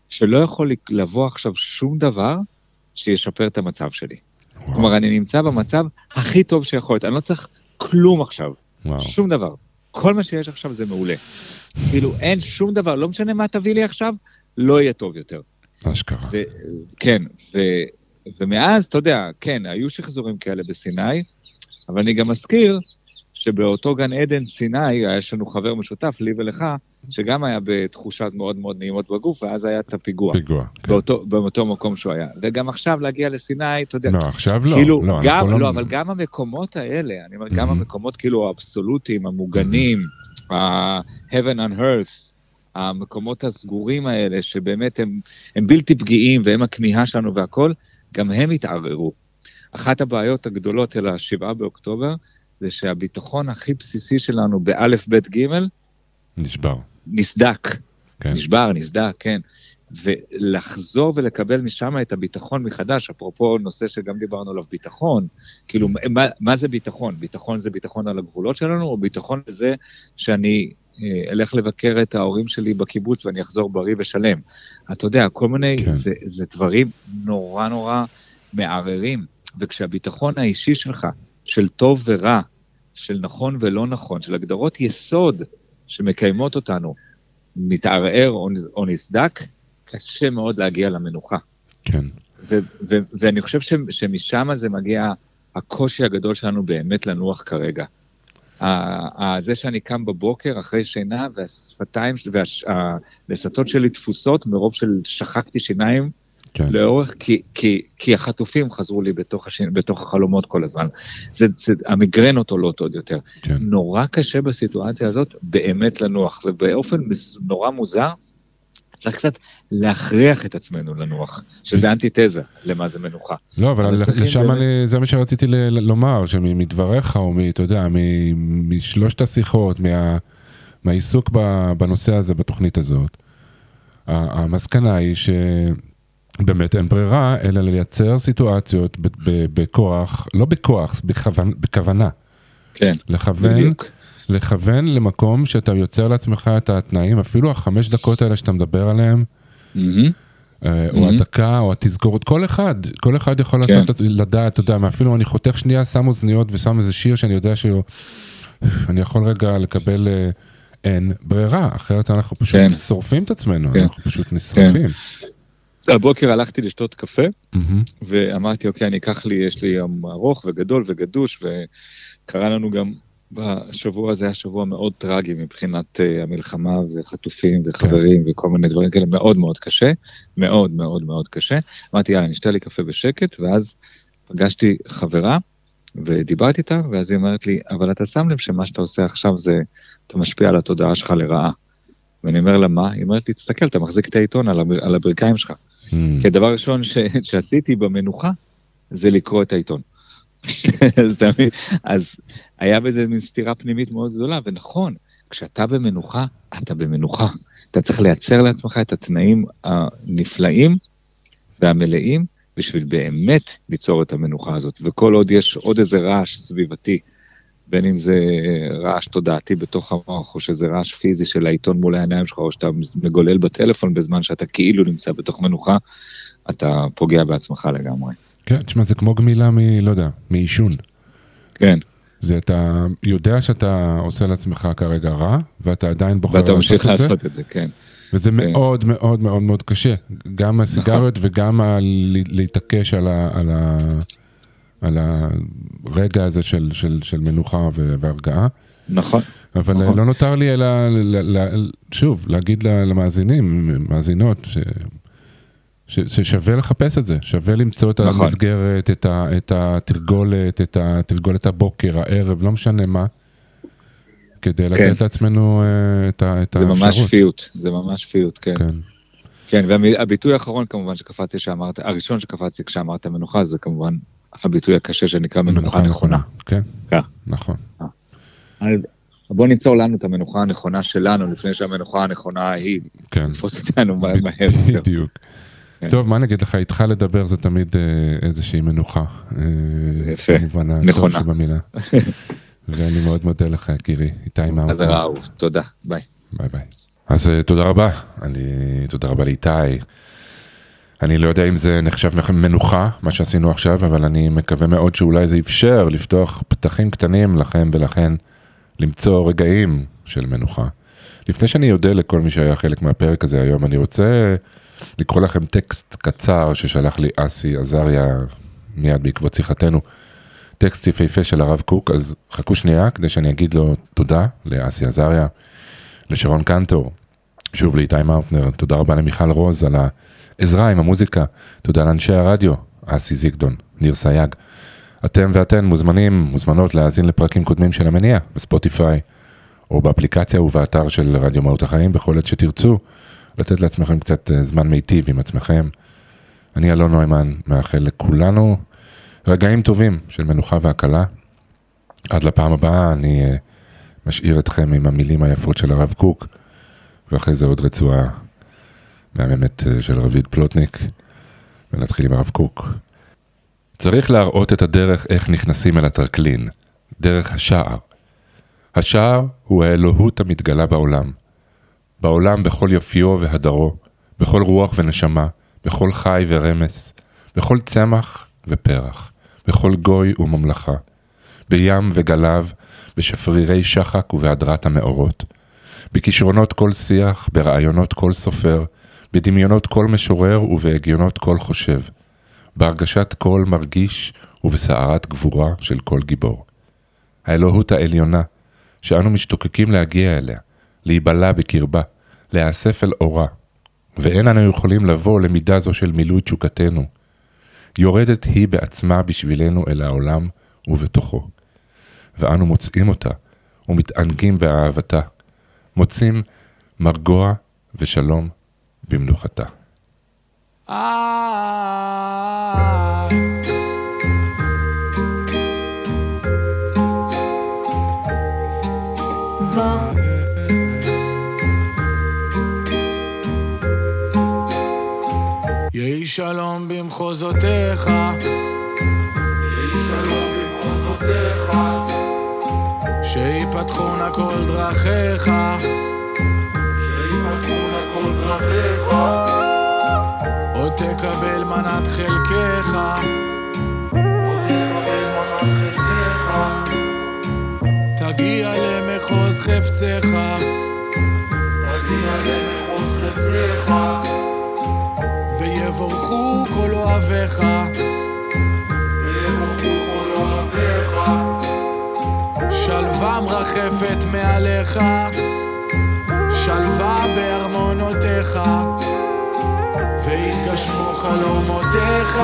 שלא יכול לבוא עכשיו שום דבר שישפר את המצב שלי. וואו, כלומר, אני נמצא במצב הכי טוב שיכול להיות, אני לא צריך כלום עכשיו, וואו. שום דבר. כל מה שיש עכשיו זה מעולה. כאילו, אין שום דבר, לא משנה מה תביא לי עכשיו, לא יהיה טוב יותר. אשכרה. כן, ו, ומאז, אתה יודע, כן, היו שחזורים כאלה בסיני, אבל אני גם מזכיר שבאותו גן עדן סיני, יש לנו חבר משותף, לי ולך, שגם היה בתחושות מאוד מאוד נעימות בגוף, ואז היה את הפיגוע. פיגוע. כן. באותו, באותו מקום שהוא היה. וגם עכשיו להגיע לסיני, אתה יודע, לא, עכשיו לא. כאילו, לא, גם, אנחנו לא, אבל גם המקומות האלה, אני אומר, גם Mhm. המקומות כאילו האבסולוטיים, המוגנים, ה-heaven on earth, המקומות הסגורים האלה, שבאמת הם, הם בלתי פגיעים והם הכמיהה שלנו והכל, גם הם התערערו. אחת הבעיות הגדולות אל השבעה באוקטובר, זה שהביטחון הכי בסיסי שלנו באלף, בית, גימל, נשבר. נסדק. כן. נשבר, נסדק, כן. ולחזור ולקבל משם את הביטחון מחדש, אפרופו נושא שגם דיברנו עליו, ביטחון, כאילו, מה, מה זה ביטחון? ביטחון זה ביטחון על הגבולות שלנו, או ביטחון בזה שאני אה, אלך לבקר את ההורים שלי בקיבוץ ואני אחזור בריא ושלם? אתה יודע, כל מיני. כן. זה, זה דברים נורא נורא מערערים, וכשהביטחון האישי שלך, של טוב ורע, של נכון ולא נכון, של הגדרות יסוד שמקיימות אותנו, מתערער או, או נסדק, קשה מאוד להגיע למנוחה. כן. ו- ו- ואני חושב ש- שמשם זה מגיע הקושי הגדול שלנו באמת לנוח כרגע. זה שאני קם בבוקר אחרי שינה והשפתיים והלסתות שלי תפוסות מרוב של שחקתי שיניים כן. לאורך, כי, כי, כי החטופים חזרו לי בתוך, הש... בתוך החלומות כל הזמן. זה, זה, המיגרנות עולות עוד יותר. כן. נורא קשה בסיטואציה הזאת באמת לנוח, ובאופן נורא מוזר, צריך קצת להכריח את עצמנו לנוח, שזה אנטיתזה למה זה מנוחה. לא, אבל לשם באמת- אני, זה מה שרציתי ל- לומר, שמדבריך או מ... אתה יודע, מ- משלושת השיחות, מה- מהעיסוק בנושא הזה, בתוכנית הזאת, המסקנה היא שבאמת אין ברירה, אלא לייצר סיטואציות ב- ב- בכוח, לא בכוח, בכוון- בכוונה. כן, לכוון, בדיוק. לכוון למקום שאתה יוצר לעצמך את התנאים, אפילו החמש דקות האלה שאתה מדבר עליהם. אה, או Mhm. הדקה, או התזכורת, כל אחד, כל אחד יכול כן. לעשות, לדעת, אתה יודע, אפילו אני חותך שנייה, שם אוזניות ושם איזה שיר שאני יודע שהוא, אני יכול רגע לקבל, אה, אין ברירה, אחרת אנחנו פשוט כן. שורפים את עצמנו, כן. אנחנו פשוט נשרפים. הבוקר הלכתי לשתות קפה, מהמם. ואמרתי, אוקיי, אני אקח לי, יש לי יום ארוך וגדול וגדוש, וקרה לנו גם בשבוע הזה, היה שבוע מאוד טרגי מבחינת uh, המלחמה וחטופים וחברים וכל מיני דברים כאלה, מאוד מאוד קשה, מאוד מאוד מאוד קשה. אמרתי, יאללה, נשתה לי קפה בשקט, ואז פגשתי חברה, ודיברתי איתה, ואז היא אומרת לי, אבל אתה שם לב שמה שאתה עושה עכשיו זה, אתה משפיע על התודעה שלך לרעה. ואני אומר לה, מה? היא אומרת לי, תסתכל, אתה מחזיק את העיתון על, הבר- על הברכיים שלך. מהמם. כי הדבר הראשון ש... שעשיתי במנוחה זה לקרוא את העיתון. אז מבין? אז היה בזה מין סתירה פנימית מאוד גדולה, ונכון, כשאתה במנוחה, אתה במנוחה. אתה צריך לייצר לעצמך את התנאים הנפלאים והמלאים בשביל באמת ליצור את המנוחה הזאת. וכל עוד יש עוד איזה רעש סביבתי בין אם זה רעש תודעתי בתוך המוח, או שזה רעש פיזי של העיתון מול העיניים שלך, או שאתה מגולל בטלפון בזמן שאתה כאילו נמצא בתוך מנוחה, אתה פוגע בעצמך לגמרי. כן, תשמע, זה כמו גמילה מ... לא יודע, מעישון. כן, זה אתה יודע שאתה עושה לעצמך כרגע רע, ואתה עדיין בוחר ואתה ממשיך לעשות את זה, לעשות את זה, כן. וזה כן. מאוד מאוד מאוד מאוד קשה. גם הסיגריות וגם ה- להתעקש על, ה, על, ה, על הרגע הזה של, של, של מנוחה והרגעה. נכון, אבל נכון. לא נותר לי אלא, שוב, להגיד למאזינים, מאזינות, ש, ש, ששווה לחפש את זה, שווה למצוא את נכון. המסגרת, את, ה, את התרגולת, את התרגולת הבוקר, הערב, לא משנה מה, כדי לתת כן. לעצמנו אה, את, ה, את זה האפשרות. ממש שפיות, זה ממש שפיות, כן. כן. כן, והביטוי האחרון כמובן שקפצתי שאמרת, הראשון שקפצתי כשאמרת מנוחה, זה כמובן הביטוי הקשה שנקרא מנוחה נכונה. כן, כן. נכון. אז בוא ניצור לנו את המנוחה הנכונה שלנו, לפני שהמנוחה הנכונה היא כן. תתפוס אותנו מהר. יותר. בדיוק. כן. טוב, מה נגיד לך, איתך לדבר זה תמיד אה, איזושהי מנוחה. אה, יפה. נכונה. ואני מאוד מודה לך, יקירי, איתי מאור. אז אהוב, תודה, ביי. ביי ביי. אז אה, תודה רבה, אני, תודה רבה לאיתי. אני לא יודע אם זה נחשב מנוחה, מה שעשינו עכשיו, אבל אני מקווה מאוד שאולי זה אפשר לפתוח פתחים קטנים לכם ולכן למצוא רגעים של מנוחה. לפני שאני אודה לכל מי שהיה חלק מהפרק הזה היום, אני רוצה לקרוא לכם טקסט קצר ששלח לי אסי עזריה מיד בעקבות שיחתנו. טקסט יפהפה של הרב קוק, אז חכו שנייה כדי שאני אגיד לו תודה לאסי עזריה, לשרון קנטור, שוב לאיתי מאוטנר, תודה רבה למיכל רוז על העזרה עם המוזיקה, תודה לאנשי הרדיו, אסי זיגדון, ניר סייג. אתם ואתן מוזמנים, מוזמנות להאזין לפרקים קודמים של המניע בספוטיפיי, או באפליקציה ובאתר של רדיו מהות החיים, בכל עת שתרצו, לתת לעצמכם קצת אה, זמן מיטיב עם עצמכם. אני אלון נוימן, מאחל לכולנו רגעים טובים של מנוחה והקלה. עד לפעם הבאה אני אה, משאיר אתכם עם המילים היפות של הרב קוק, ואחרי זה עוד רצועה מהממת אה, של רביד פלוטניק, ונתחיל עם הרב קוק. צריך להראות את הדרך איך נכנסים אל הטרקלין, דרך השער. השער הוא האלוהות המתגלה בעולם. בעולם בכל יופיו והדרו, בכל רוח ונשמה, בכל חי ורמס, בכל צמח ופרח, בכל גוי וממלכה, בים וגליו, בשפרירי שחק ובהדרת המאורות, בכישרונות כל שיח, ברעיונות כל סופר, בדמיונות כל משורר ובהגיונות כל חושב, בהרגשת כל מרגיש ובסערת גבורה של כל גיבור. האלוהות העליונה, שאנו משתוקקים להגיע אליה, להיבלע בקרבה, להיאסף אל אורה, ואין אנו יכולים לבוא למידה זו של מילוי תשוקתנו. יורדת היא בעצמה בשבילנו אל העולם ובתוכו. ואנו מוצאים אותה ומתענגים באהבתה, מוצאים מרגוע ושלום במנוחתה. יהי שלום במחוזותיך, שיפתחו נא כל דרכיך, עוד תקבל מנת חלקך, תגיע למחוז חפצך, ויבורכו כל אוהביך, שלווה מרחפת מעליך, שלווה בארמונותיך, ויתגשמו חלומותיך,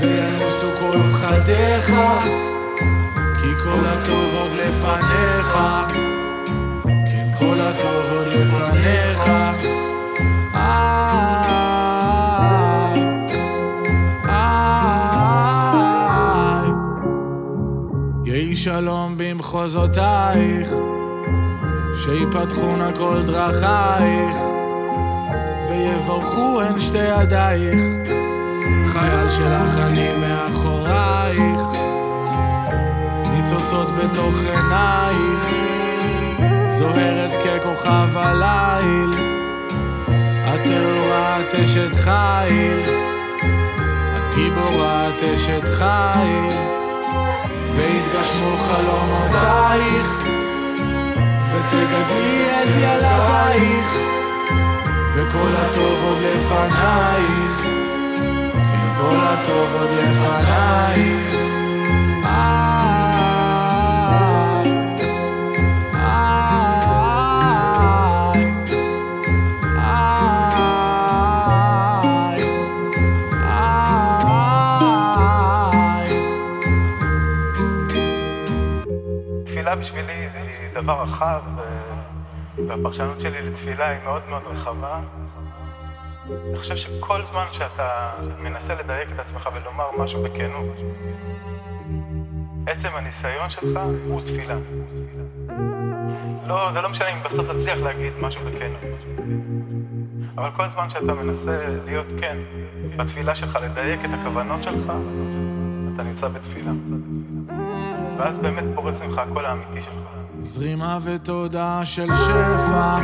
וינוסו כל פחדיך, כי כל הטוב עוד לפניך, כן כל הטוב עוד לפניך. יהי שלום במחוזותייך, שיפתחו נא כל דרכייך, ויברכו הן שתי ידייך, חייל שלך אני מאחורייך. ניצוצות בתוך עינייך, זוהרת ככוכב הליל, את טהורה אשת חיל, את גיבורה אשת חיל, והתגשמו חלומותייך, ותגדלי את ילדייך, וכל הטוב עוד לפנייך, כן כל הטוב עוד לפנייך. דבר רחב, והפרשנות שלי לתפילה היא מאוד מאוד רחבה. אני חושב שכל זמן שאתה מנסה לדייק את עצמך ולומר משהו בכנות, עצם הניסיון שלך הוא תפילה. לא, זה לא משנה אם בסוף תצליח להגיד משהו בכנות. אבל כל זמן שאתה מנסה להיות כן בתפילה שלך, לדייק את הכוונות שלך, אתה נמצא בתפילה. ואז באמת פורץ ממך הקול האמיתי שלך. זרימה ותודה של שפע.